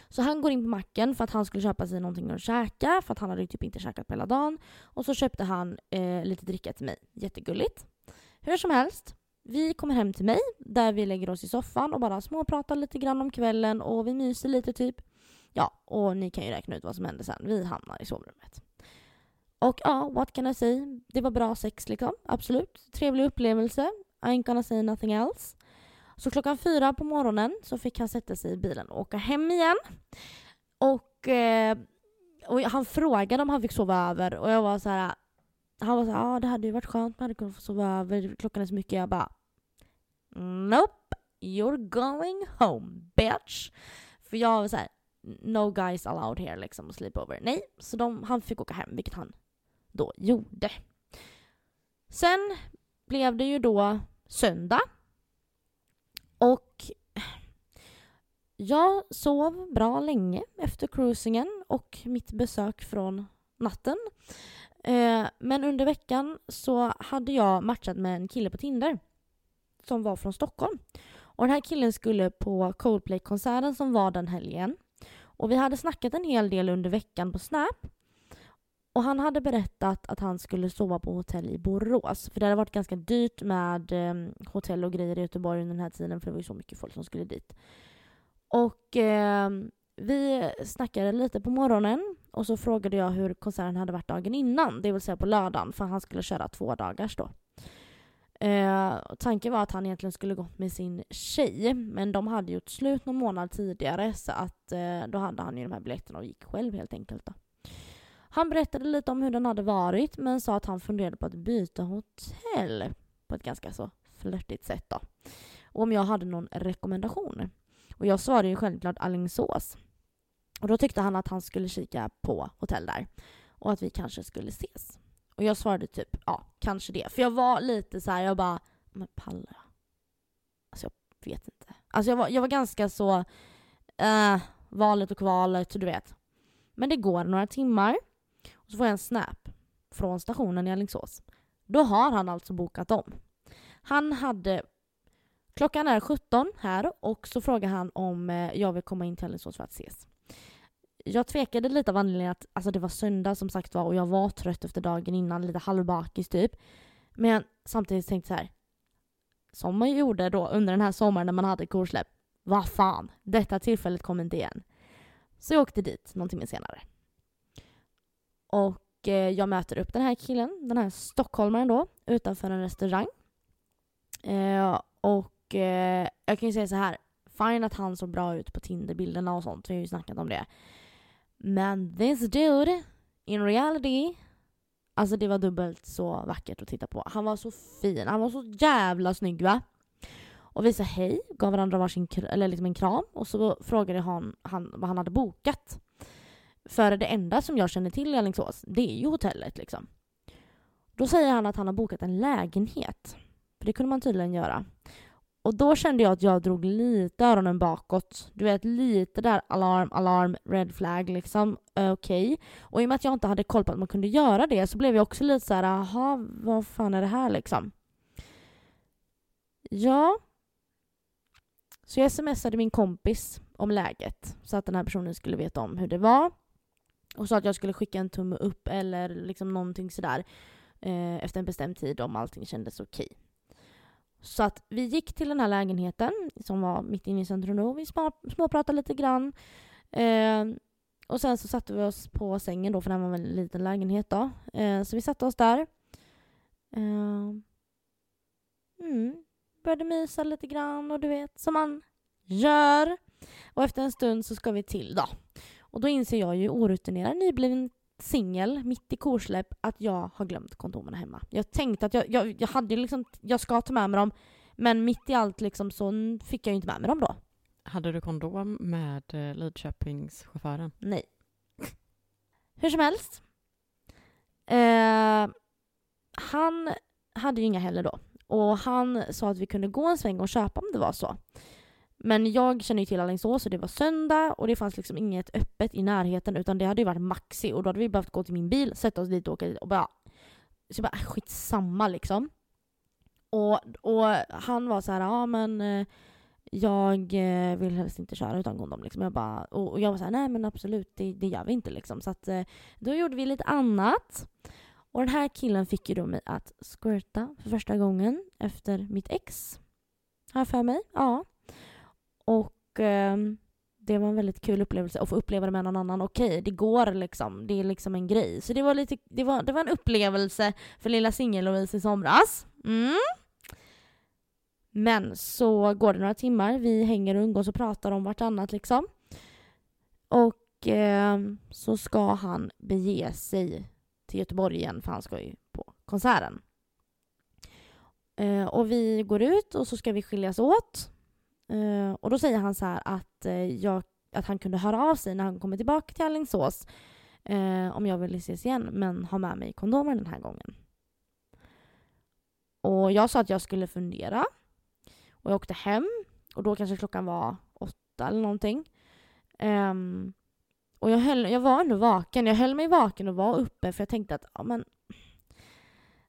Så han går in på macken för att han skulle köpa sig någonting att käka för att han hade ju typ inte käkat på hela dagen. Och så köpte han eh, lite dricka till mig. Jättegulligt. Hur som helst, vi kommer hem till mig där vi lägger oss i soffan och bara småpratar lite grann om kvällen och vi myser lite typ. Ja, och ni kan ju räkna ut vad som hände sen. Vi hamnar i sovrummet. Och ja, what can I say? Det var bra sex liksom, absolut. Trevlig upplevelse. I ain't gonna say nothing else. Så klockan fyra på morgonen så fick han sätta sig i bilen och åka hem igen. Och, eh, och han frågade om han fick sova över och jag var så här. Han var så här, ah, det hade ju varit skönt om jag hade kunnat få sova över. Klockan är så mycket. Jag bara, nope, you're going home bitch. För jag var så här, no guys allowed here liksom, sleepover. Nej, så de, han fick åka hem, vilket han då gjorde. Sen blev det ju då söndag. Och jag sov bra länge efter cruisingen och mitt besök från natten. Eh, men under veckan så hade jag matchat med en kille på Tinder som var från Stockholm. Och den här killen skulle på Coldplay-konserten som var den helgen. Och vi hade snackat en hel del under veckan på Snap. Och han hade berättat att han skulle sova på hotell i Borås. För det hade varit ganska dyrt med eh, hotell och grejer i Göteborg under den här tiden för det var ju så mycket folk som skulle dit. Och eh, vi snackade lite på morgonen och så frågade jag hur konserten hade varit dagen innan, det vill säga på lördagen, för han skulle köra två dagars då. Eh, tanken var att han egentligen skulle gått med sin tjej, men de hade gjort slut någon månad tidigare så att eh, då hade han ju de här biljetterna och gick själv helt enkelt. Då. Han berättade lite om hur den hade varit men sa att han funderade på att byta hotell på ett ganska så flörtigt sätt då. Och om jag hade någon rekommendation. Och jag svarade ju självklart Alingsås. Och då tyckte han att han skulle kika på hotell där. Och att vi kanske skulle ses. Och jag svarade typ, ja, kanske det. För jag var lite så här, jag bara, men pallar jag? Alltså jag vet inte. Alltså jag var, jag var ganska så, eh, valet och kvalet, du vet. Men det går några timmar. Och så får jag en snap från stationen i Alingsås. Då har han alltså bokat om. Han hade Klockan är 17 här och så frågar han om eh, jag vill komma in till Alingsås för att ses. Jag tvekade lite av anledningen att alltså det var söndag som sagt var och jag var trött efter dagen innan, lite halvbakis typ. Men samtidigt tänkte jag så här. Som man gjorde då under den här sommaren när man hade korsläpp. Vad fan, detta tillfället kommer inte igen. Så jag åkte dit någon timme senare. Och eh, jag möter upp den här killen, den här stockholmaren då, utanför en restaurang. Eh, och eh, jag kan ju säga så här. Fine att han såg bra ut på tinderbilderna och sånt, vi har ju snackat om det. Men this dude, in reality, alltså det var dubbelt så vackert att titta på. Han var så fin, han var så jävla snygg va? Och vi sa hej, gav varandra varsin eller liksom en kram och så frågade han, han vad han hade bokat. För det enda som jag känner till i Alingsås, det är ju hotellet liksom. Då säger han att han har bokat en lägenhet. För det kunde man tydligen göra. Och då kände jag att jag drog lite öronen bakåt. Du vet, lite där alarm, alarm, red flag liksom. Okej. Okay. Och i och med att jag inte hade koll på att man kunde göra det så blev jag också lite så här, jaha, vad fan är det här liksom? Ja. Så jag smsade min kompis om läget så att den här personen skulle veta om hur det var. Och sa att jag skulle skicka en tumme upp eller liksom någonting sådär eh, efter en bestämd tid om allting kändes okej. Okay. Så att vi gick till den här lägenheten som var mitt inne i centrum då. Vi småpratade lite grann. Eh, och sen så satte vi oss på sängen då, för det var en liten lägenhet då. Eh, så vi satte oss där. Eh, mm, började mysa lite grann och du vet, som man gör. Och efter en stund så ska vi till då. Och då inser jag ju orutinerad nybliven singel, mitt i korsläpp, att jag har glömt kondomerna hemma. Jag tänkte att jag, jag, jag hade liksom, jag ska ta med mig dem, men mitt i allt liksom så fick jag ju inte med mig dem då. Hade du kondom med eh, Lidköpingschauffören? Nej. Hur som helst. Eh, han hade ju inga heller då. Och han sa att vi kunde gå en sväng och köpa om det var så. Men jag känner ju till Alingsås och det var söndag och det fanns liksom inget öppet i närheten utan det hade ju varit Maxi och då hade vi behövt gå till min bil, sätta oss dit och åka dit och bara... Så jag bara, äh, skitsamma liksom. Och, och han var så här, ja men eh, jag eh, vill helst inte köra utan kondom. Liksom. Jag bara, och jag var så här, nej men absolut, det, det gör vi inte. Liksom. Så att, eh, då gjorde vi lite annat. Och den här killen fick ju då mig att squirta för första gången efter mitt ex. Har jag för mig. Ja. Och eh, det var en väldigt kul upplevelse att få uppleva det med någon annan. Okej, det går liksom. Det är liksom en grej. Så det var, lite, det var, det var en upplevelse för lilla singel-Louise i somras. Mm. Men så går det några timmar, vi hänger och umgås och pratar om vartannat liksom. Och eh, så ska han bege sig till Göteborg igen för han ska ju på konserten. Eh, och vi går ut och så ska vi skiljas åt. Uh, och då säger han så här att, uh, jag, att han kunde höra av sig när han kommer tillbaka till Alingsås uh, om jag vill ses igen men ha med mig kondomer den här gången. Och jag sa att jag skulle fundera. Och jag åkte hem och då kanske klockan var åtta eller någonting. Um, och jag, höll, jag var ändå vaken. Jag höll mig vaken och var uppe för jag tänkte att ja, men...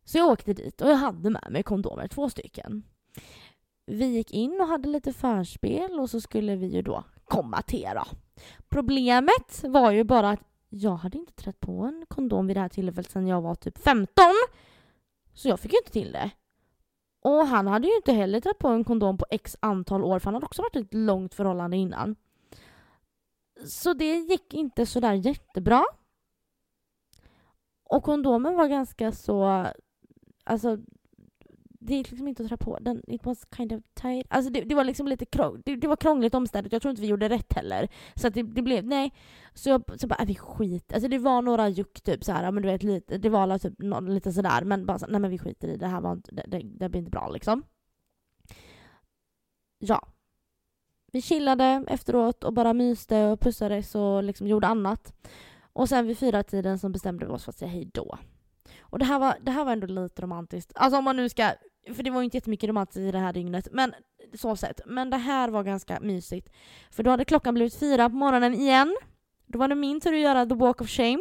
Så jag åkte dit och jag hade med mig kondomer, två stycken. Vi gick in och hade lite förspel och så skulle vi ju då komma till då. Problemet var ju bara att jag hade inte trätt på en kondom vid det här tillfället sedan jag var typ 15. Så jag fick ju inte till det. Och han hade ju inte heller trätt på en kondom på x antal år för han hade också varit i ett långt förhållande innan. Så det gick inte sådär jättebra. Och kondomen var ganska så... Alltså, det gick liksom inte att trä på den. It was kind of tight. Alltså det, det var liksom lite krång, det, det var krångligt omständigt. Jag tror inte vi gjorde rätt heller. Så att det, det blev, nej. Så jag så bara, äh, vi skit. Alltså det var några juck typ så här, men du vet lite, det var typ någon, lite sådär. Men bara så, nej men vi skiter i det. Det här var inte, det, det, det blir inte bra liksom. Ja. Vi chillade efteråt och bara myste och pussades och liksom gjorde annat. Och sen vid fyra tiden så bestämde vi oss för att säga hej då. Och det här var, det här var ändå lite romantiskt. Alltså om man nu ska, för det var ju inte jättemycket romantiskt i det här dygnet, men så sett. Men det här var ganska mysigt. För då hade klockan blivit fyra på morgonen igen. Då var det min tur att göra the walk of shame.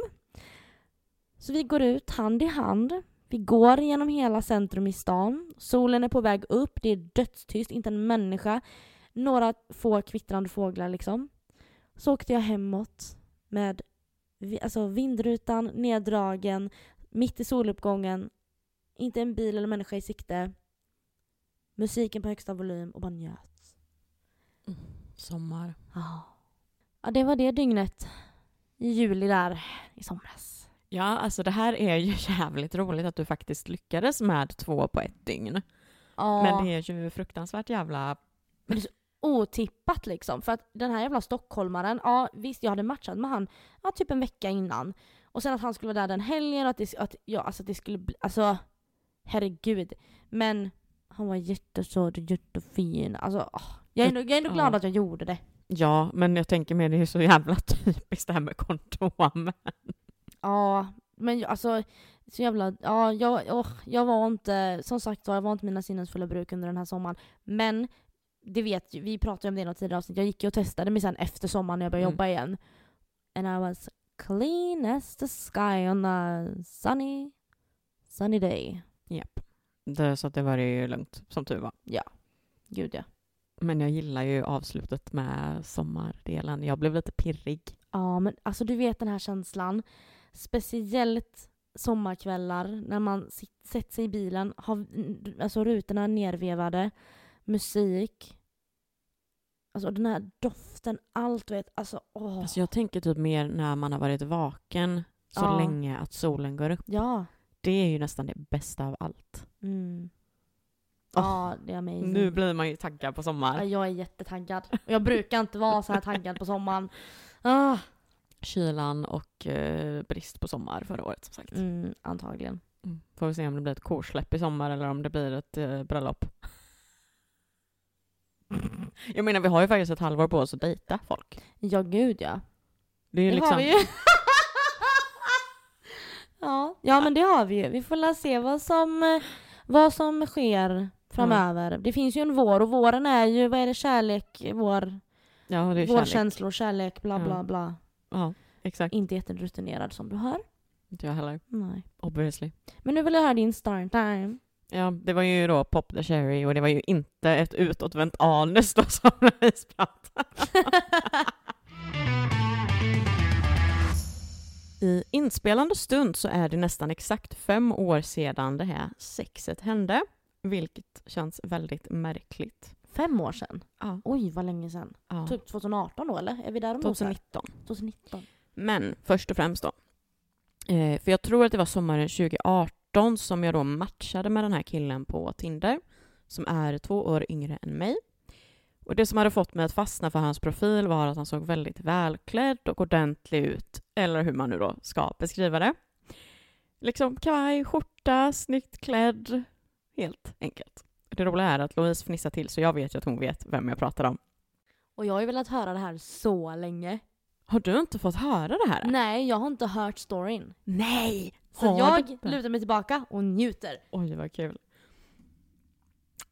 Så vi går ut hand i hand. Vi går genom hela centrum i stan. Solen är på väg upp, det är dödstyst, inte en människa. Några få kvittrande fåglar liksom. Så åkte jag hemåt med alltså vindrutan neddragen, mitt i soluppgången, inte en bil eller människa i sikte. Musiken på högsta volym och bara njöt. Sommar. Ja. ja, det var det dygnet i juli där i somras. Ja, alltså det här är ju jävligt roligt att du faktiskt lyckades med två på ett dygn. Ja, Men det är ju fruktansvärt jävla... otippat liksom. För att den här jävla stockholmaren, ja visst jag hade matchat med han ja, typ en vecka innan. Och sen att han skulle vara där den helgen och att det, att, ja, alltså, att det skulle bli, alltså herregud. Men han var jättesöt och jättefin. Alltså, åh, jag, är ändå, jag är ändå glad Ja. att jag gjorde det. Ja, men jag tänker mer det är så jävla typiskt det här med kondom. Ja, men alltså så jävla, ja jag, åh, jag var inte, som sagt var, jag var inte mina sinnens fulla bruk under den här sommaren. Men det vet ju, vi pratade om det i något tidigare avsnitt, jag gick ju och testade mig sen efter sommaren när jag började Mm. jobba igen. And I was clean as the sky on a sunny, sunny day. Japp. Det, så att det var ju lugnt, som tur var. Gud ja. Men jag gillar ju avslutet med sommardelen. Jag blev lite pirrig. Ja men alltså du vet den här känslan. Speciellt sommarkvällar när man sätter sig i bilen, har alltså rutorna nervevade, musik. Alltså den här doften, allt du vet. Alltså åh. Alltså jag tänker typ mer när man har varit vaken så Ja. länge att solen går upp. Ja. Det är ju nästan det bästa av allt. Mm. Åh, Ja, det är amazing. Nu blir man ju taggad på Ja, sommar. jag är jättetaggad. Och jag brukar inte vara så här taggad på sommaren. Ah. Kylan och eh, brist på sommar förra året som sagt. Mm, antagligen. Mm. Får vi se om det blir ett korsläpp i sommar eller om det blir ett eh, bröllop. Jag menar vi har ju faktiskt ett halvår på oss att dejta folk. Ja, gud ja. Det är ju Det liksom... har vi ju. Ja, ja, men det har vi ju. Vi får se vad som, eh, vad som sker framöver. Det finns ju en vår och våren är ju, vad är det, kärlek, vår, Ja, är kärlek. vårkänslor, kärlek, bla bla Ja. bla. Ja, exakt. Inte jätterutinerad som du hör. Inte jag heller. Nej. Obviously. Men nu vill jag höra din story time. Ja, det var ju då Pop the Cherry och det var ju inte ett utåtvänt anus då som Louise pratade. I inspelande stund så är det nästan exakt fem år sedan det här sexet hände, vilket känns väldigt märkligt. Fem år sedan? Ja. Oj, vad länge sedan. Ja. Typ 2018 då eller? Är vi där och nosar? 2019. 2019. Men först och främst då. Eh, för jag tror att det var sommaren 2018 som jag då matchade med den här killen på Tinder, som är två år yngre än mig. Och det som hade fått mig att fastna för hans profil var att han såg väldigt välklädd och ordentlig ut, eller hur man nu då ska beskriva det. Liksom kavaj, skjorta, snyggt klädd, helt enkelt. Det roliga är att Louise fnissar till så jag vet ju att hon vet vem jag pratar om. Och jag har ju velat höra det här så länge. Har du inte fått höra det här? Nej, jag har inte hört storyn. Nej! Så jag lutar mig tillbaka och njuter. Oj, vad kul.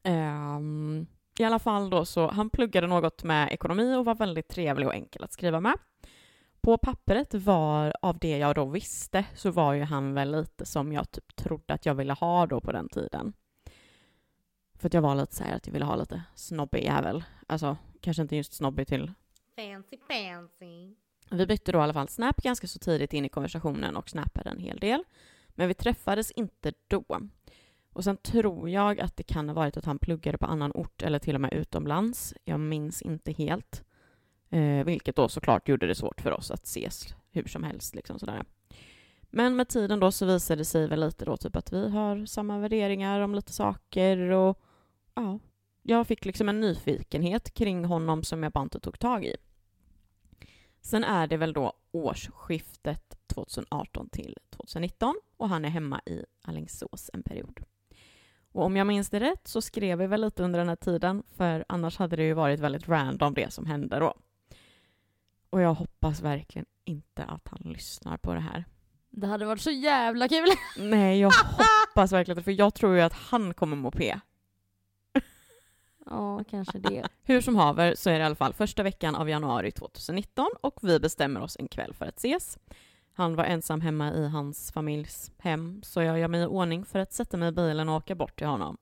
Ehm, I alla fall då så, han pluggade något med ekonomi och var väldigt trevlig och enkel att skriva med. På pappret var, av det jag då visste, så var ju han väl lite som jag typ trodde att jag ville ha då på den tiden. För att jag var lite så här att jag ville ha lite snobbig jävel. Alltså, kanske inte just snobbig till Fancy fancy. vi bytte då i alla fall Snap ganska så tidigt in i konversationen och snappade en hel del. Men vi träffades inte då. Och sen tror jag att det kan ha varit att han pluggade på annan ort eller till och med utomlands. Jag minns inte helt. Eh, vilket då såklart gjorde det svårt för oss att ses hur som helst. Liksom sådär. Men med tiden då så visade det sig väl lite då typ att vi har samma värderingar om lite saker och ja, jag fick liksom en nyfikenhet kring honom som jag bara inte tog tag i. Sen är det väl då årsskiftet 2018 till 2019 och han är hemma i Alingsås en period. Och om jag minns det rätt så skrev vi väl lite under den här tiden för annars hade det ju varit väldigt random det som hände då. Och jag hoppas verkligen inte att han lyssnar på det här. Det hade varit så jävla kul. Nej, jag hoppas verkligen för jag tror ju att han kommer må P. Ja, kanske det. Hur som haver så är det i alla fall första veckan av januari 2019 och vi bestämmer oss en kväll för att ses. Han var ensam hemma i hans familjs hem så jag gör mig i ordning för att sätta mig i bilen och åka bort till honom.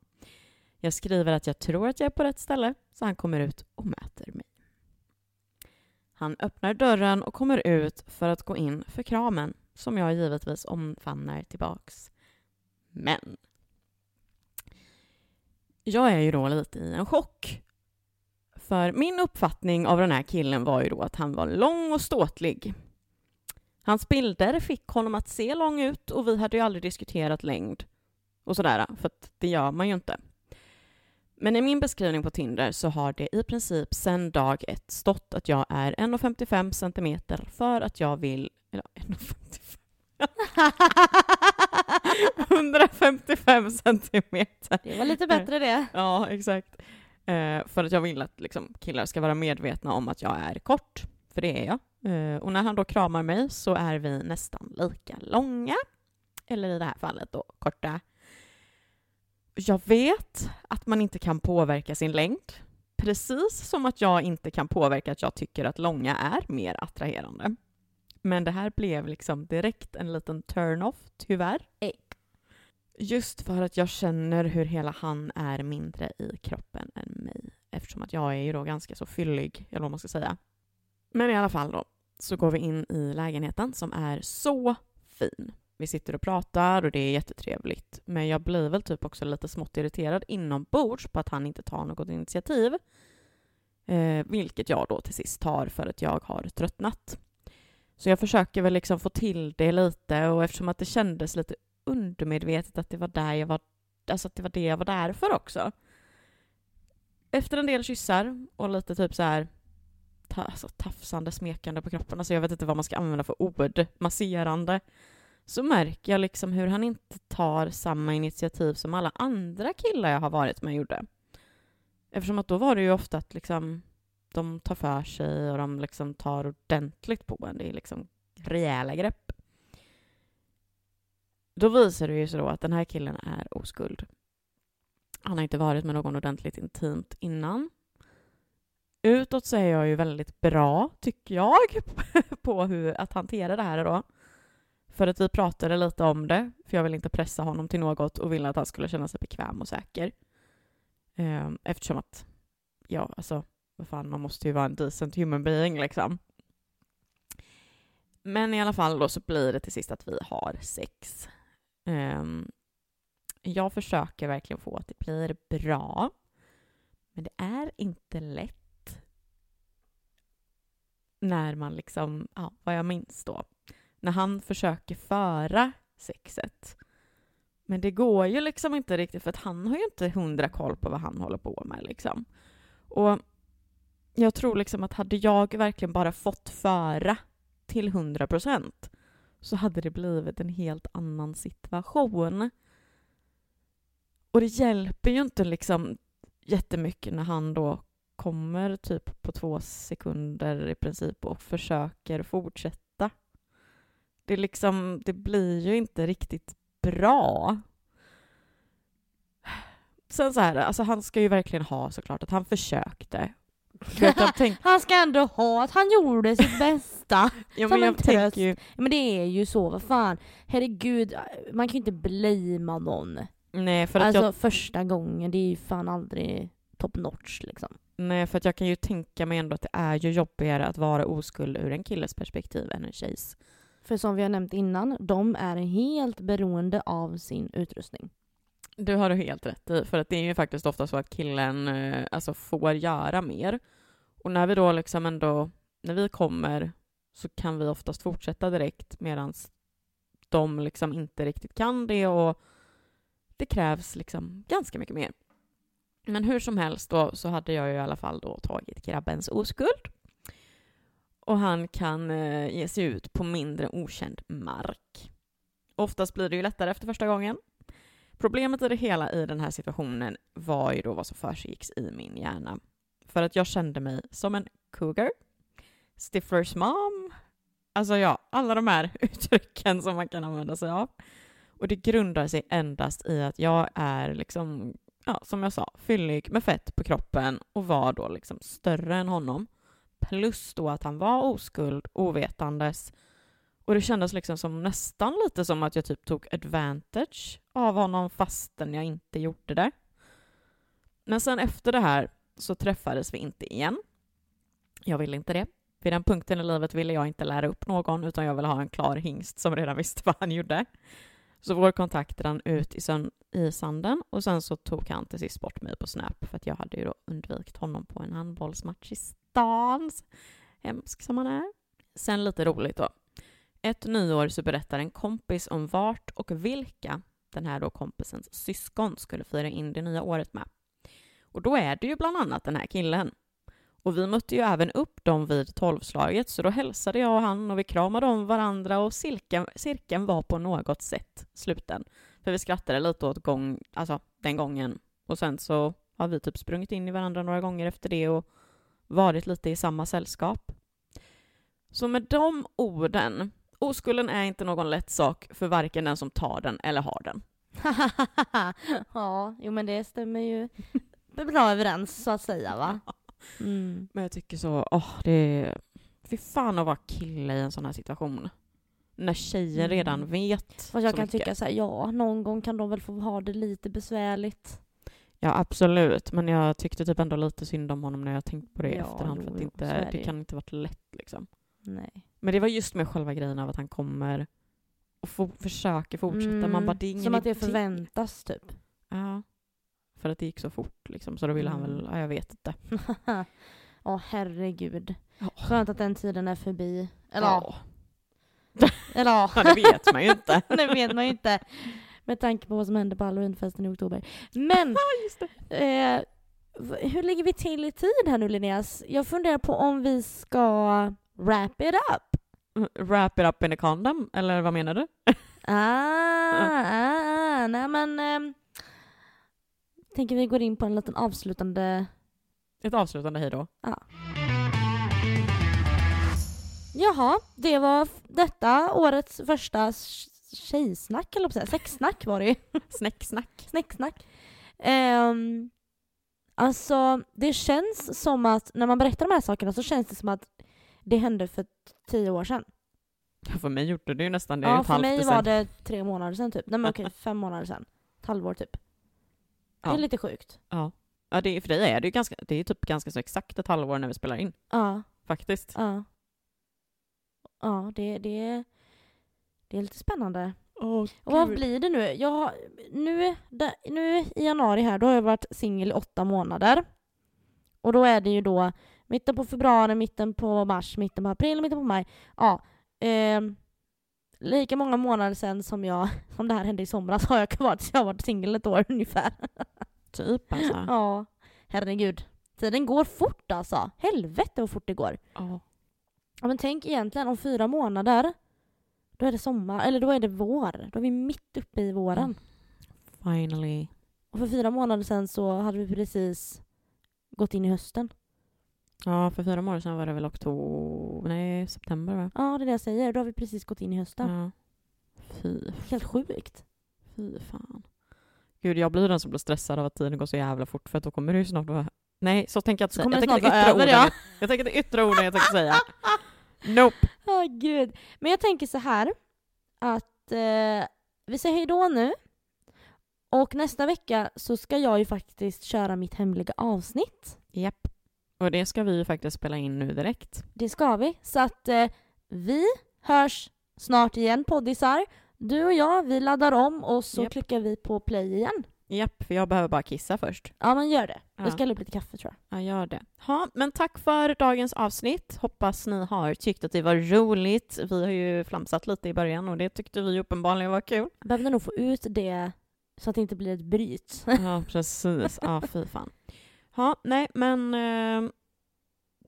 Jag skriver att jag tror att jag är på rätt ställe så han kommer ut och möter mig. Han öppnar dörren och kommer ut för att gå in för kramen som jag givetvis omfamnar tillbaks. Men jag är ju då lite i en chock. För min uppfattning av den här killen var ju då att han var lång och ståtlig. Hans bilder fick honom att se lång ut och vi hade ju aldrig diskuterat längd och sådär, för att det gör man ju inte. Men i min beskrivning på Tinder så har det i princip sedan dag ett stått att jag är 1,55 centimeter för att jag vill... Eller 1,55... 155 centimeter. Det var lite bättre det. Ja, exakt. Eh, för att jag vill att liksom, killar ska vara medvetna om att jag är kort, för det är jag. Eh, och när han då kramar mig så är vi nästan lika långa, eller i det här fallet då korta. Jag vet att man inte kan påverka sin längd, precis som att jag inte kan påverka att jag tycker att långa är mer attraherande. Men det här blev liksom direkt en liten turn-off, tyvärr. Just för att jag känner hur hela han är mindre i kroppen än mig. Eftersom att jag är ju då ganska så fyllig, eller vad man ska säga. Men i alla fall då, så går vi in i lägenheten som är så fin. Vi sitter och pratar och det är jättetrevligt. Men jag blir väl typ också lite smått irriterad inombords på att han inte tar något initiativ. Eh, vilket jag då till sist tar för att jag har tröttnat. Så jag försöker väl liksom få till det lite och eftersom att det kändes lite undermedvetet att det var där jag var, alltså att det var det jag var där för också. Efter en del kyssar och lite typ så här ta, alltså, tafsande, smekande på kroppen, alltså jag vet inte vad man ska använda för ord, masserande, så märker jag liksom hur han inte tar samma initiativ som alla andra killar jag har varit med gjorde. Eftersom att då var det ju ofta att liksom de tar för sig och de liksom tar ordentligt på en. Det är liksom rejäla grepp. Då visar det ju sig då att den här killen är oskuld. Han har inte varit med någon ordentligt intimt innan. Utåt så är jag ju väldigt bra, tycker jag, på hur att hantera det här då. För att vi pratade lite om det, för jag ville inte pressa honom till något och ville att han skulle känna sig bekväm och säker. Ehm, eftersom att, ja alltså, vad fan, man måste ju vara en decent human being liksom. Men i alla fall då så blir det till sist att vi har sex. Ehm, jag försöker verkligen få att det blir bra. Men det är inte lätt. När man liksom, ja, vad jag minns då. När han försöker föra sexet. Men det går ju liksom inte riktigt för att han har ju inte hundra koll på vad han håller på med liksom. Och jag tror liksom att hade jag verkligen bara fått föra till hundra procent så hade det blivit en helt annan situation. Och det hjälper ju inte liksom jättemycket när han då kommer typ på två sekunder i princip och försöker fortsätta. Det, liksom, det blir ju inte riktigt bra. Sen så här, alltså han ska ju verkligen ha såklart att han försökte. Vet, jag tänk, Han ska ändå ha att han gjorde sitt bästa. ja, Som men en tröst. ju, Men det är ju så, vad fan. Herregud, man kan ju inte blamea någon. nej för, att Alltså jag, första gången, det är ju fan aldrig top notch liksom. Nej för jag kan ju tänka mig ändå att det är ju jobbigare att vara oskuld ur en killes perspektiv än en tjejs. För som vi har nämnt innan, de är helt beroende av sin utrustning. Du har du helt rätt i, för att det är ju faktiskt ofta så att killen eh, alltså får göra mer. Och när vi då liksom ändå, när vi kommer så kan vi oftast fortsätta direkt medan de liksom inte riktigt kan det och det krävs liksom ganska mycket mer. Men hur som helst då så hade jag ju i alla fall då tagit grabbens oskuld. Och han kan eh, ge sig ut på mindre okänd mark. Oftast blir det ju lättare efter första gången. Problemet i det hela i den här situationen var ju då vad som försiggicks i min hjärna. För att jag kände mig som en cougar, Stiflers mom, alltså ja, alla de här uttrycken som man kan använda sig av. Och det grundar sig endast i att jag är liksom, ja, som jag sa, fyllig med fett på kroppen och var då liksom större än honom. Plus då att han var oskuld, ovetandes. Och det kändes liksom som nästan lite som att jag typ tog advantage av honom fastän jag inte gjorde det. Men sen efter det här så träffades vi inte igen. Jag ville inte det. Vid den punkten i livet ville jag inte lära upp någon utan jag ville ha en klar hingst som redan visste vad han gjorde. Så vår kontakt rann ut i, sön- i sanden och sen så tog han till sist bort mig på Snap för att jag hade ju då undvikit honom på en handbollsmatch i stan. Hemsk som han är. Sen lite roligt då. Ett nyår så berättar en kompis om vart och vilka den här då kompisens syskon skulle fira in det nya året med. Och då är det ju bland annat den här killen. Och vi mötte ju även upp dem vid tolvslaget, så då hälsade jag och han och vi kramade om varandra och cirkeln, cirkeln var på något sätt sluten. För vi skrattade lite åt gång, alltså den gången. Och sen så har vi typ sprungit in i varandra några gånger efter det och varit lite i samma sällskap. Så med de orden, oskulden är inte någon lätt sak för varken den som tar den eller har den. ja, jo men det stämmer ju bra överens så att säga va? Mm. Men jag tycker så, åh, det är... Fy fan att vara kille i en sån här situation. När tjejer Mm. redan vet Fast så jag kan mycket. tycka så här, ja, någon gång kan de väl få ha det lite besvärligt. Ja, absolut. Men jag tyckte typ ändå lite synd om honom när jag tänkt på det i Ja, efterhand. För att så inte, det kan inte varit lätt liksom. Nej. Men det var just med själva grejen av att han kommer och fo- försöker fortsätta. Man bara, det är Mm. Som att det förväntas typ. Ja. För att det gick så fort liksom. Så då ville han Mm. väl, ja, jag vet inte. Åh herregud. Ja. Skönt att den tiden är förbi. Eller ja. Ja, Eller ja. Ja, det vet man ju inte. det vet man ju inte. Med tanke på vad som hände på halloweenfesten i oktober. Men eh, hur ligger vi till i tid här nu Linneas? Jag funderar på om vi ska wrap it up. Wrap it up in a condom, eller vad menar du? Ah, ah, ah. nej men ehm, tänker vi går in på en liten avslutande Ett avslutande hejdå. Jaha, det var detta årets första tjejsnack, eller säga. Sexsnack var det ju. Snäcksnack. Snäcksnack. Um, alltså, det känns som att när man berättar de här sakerna så känns det som att det hände för tio år sedan. För mig gjorde det ju nästan det Ja, för mig var det tre månader sedan typ. Nej men okej, fem månader sedan. Ett halvår typ. Det Ja. är lite sjukt. Ja, ja det, för dig är det ju ganska, det är typ ganska så exakt ett halvår när vi spelar in, Ja, faktiskt. ja. Ja, det, det, det är lite spännande. Åh, Och vad blir det nu? Jag, nu, nu i januari här, då har jag varit singel i åtta månader. Och då är det ju då mitten på februari, mitten på mars, mitten på april, mitten på maj. Ja. ehm, lika många månader sedan som, jag, som det här hände i somras har jag varit, jag har varit singel ett år ungefär. Typ alltså. Ja, herregud. Tiden går fort alltså. Helvete vad fort det går. Ja, men tänk egentligen om fyra månader, då är det sommar, eller då är det vår. Då är vi mitt uppe i våren. Finally. Och för fyra månader sedan så hade vi precis gått in i hösten. Ja, för fyra månader sedan var det väl oktober, nej september va? Ja, det är det jag säger. Då har vi precis gått in i hösten. Ja. Fy, Helt sjukt. fy fan. Gud, jag blir den som blir stressad av att tiden går så jävla fort för att då kommer det ju snart vara... Nej, så tänker jag inte säga. Jag tänker yttre över, orden. ja. Jag tänker det yttre orden jag tänkte säga. Nope. Ja, gud. Men jag tänker så här att eh, vi säger hej då nu. Och nästa vecka så ska jag ju faktiskt köra mitt hemliga avsnitt. Japp. Och det ska vi ju faktiskt spela in nu direkt. Det ska vi. Så att eh, vi hörs snart igen poddisar. Du och jag, vi laddar om och så Japp. klickar vi på play igen. Japp, för jag behöver bara kissa först. Ja men gör det. Ja. Jag ska hälla upp lite kaffe tror jag. Jag gör det. Ja, men tack för dagens avsnitt. Hoppas ni har tyckt att det var roligt. Vi har ju flamsat lite i början och det tyckte vi uppenbarligen var kul. Behövde nog få ut det så att det inte blir ett bryt. Ja, precis. Ja, fy fan. Ja, nej, men eh,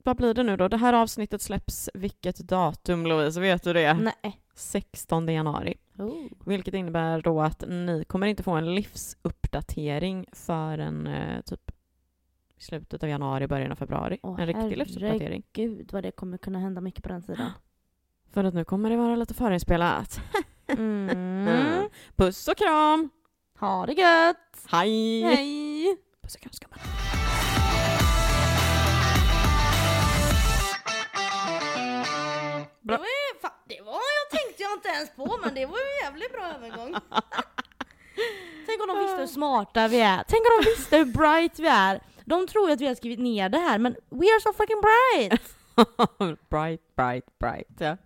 vad blir det nu då? Det här avsnittet släpps vilket datum, Louise? Vet du det? Nej. 16 januari. Oh. Vilket innebär då att ni kommer inte få en livsuppdatering förrän eh, typ i slutet av januari, början av februari. Åh, en riktig livsuppdatering. Gud vad det kommer kunna hända mycket på den sidan. För att nu kommer det vara lite förinspelat. Mm. Puss och kram! Ha det gött! Hej! Hej! Kram ska man. Det var, det var jag tänkte jag inte ens på men det var ju en jävligt bra övergång. Tänk om de visste hur smarta vi är. Tänk om de visste hur bright vi är. De tror ju att vi har skrivit ner det här men we are so fucking bright! bright, bright, bright. Ja.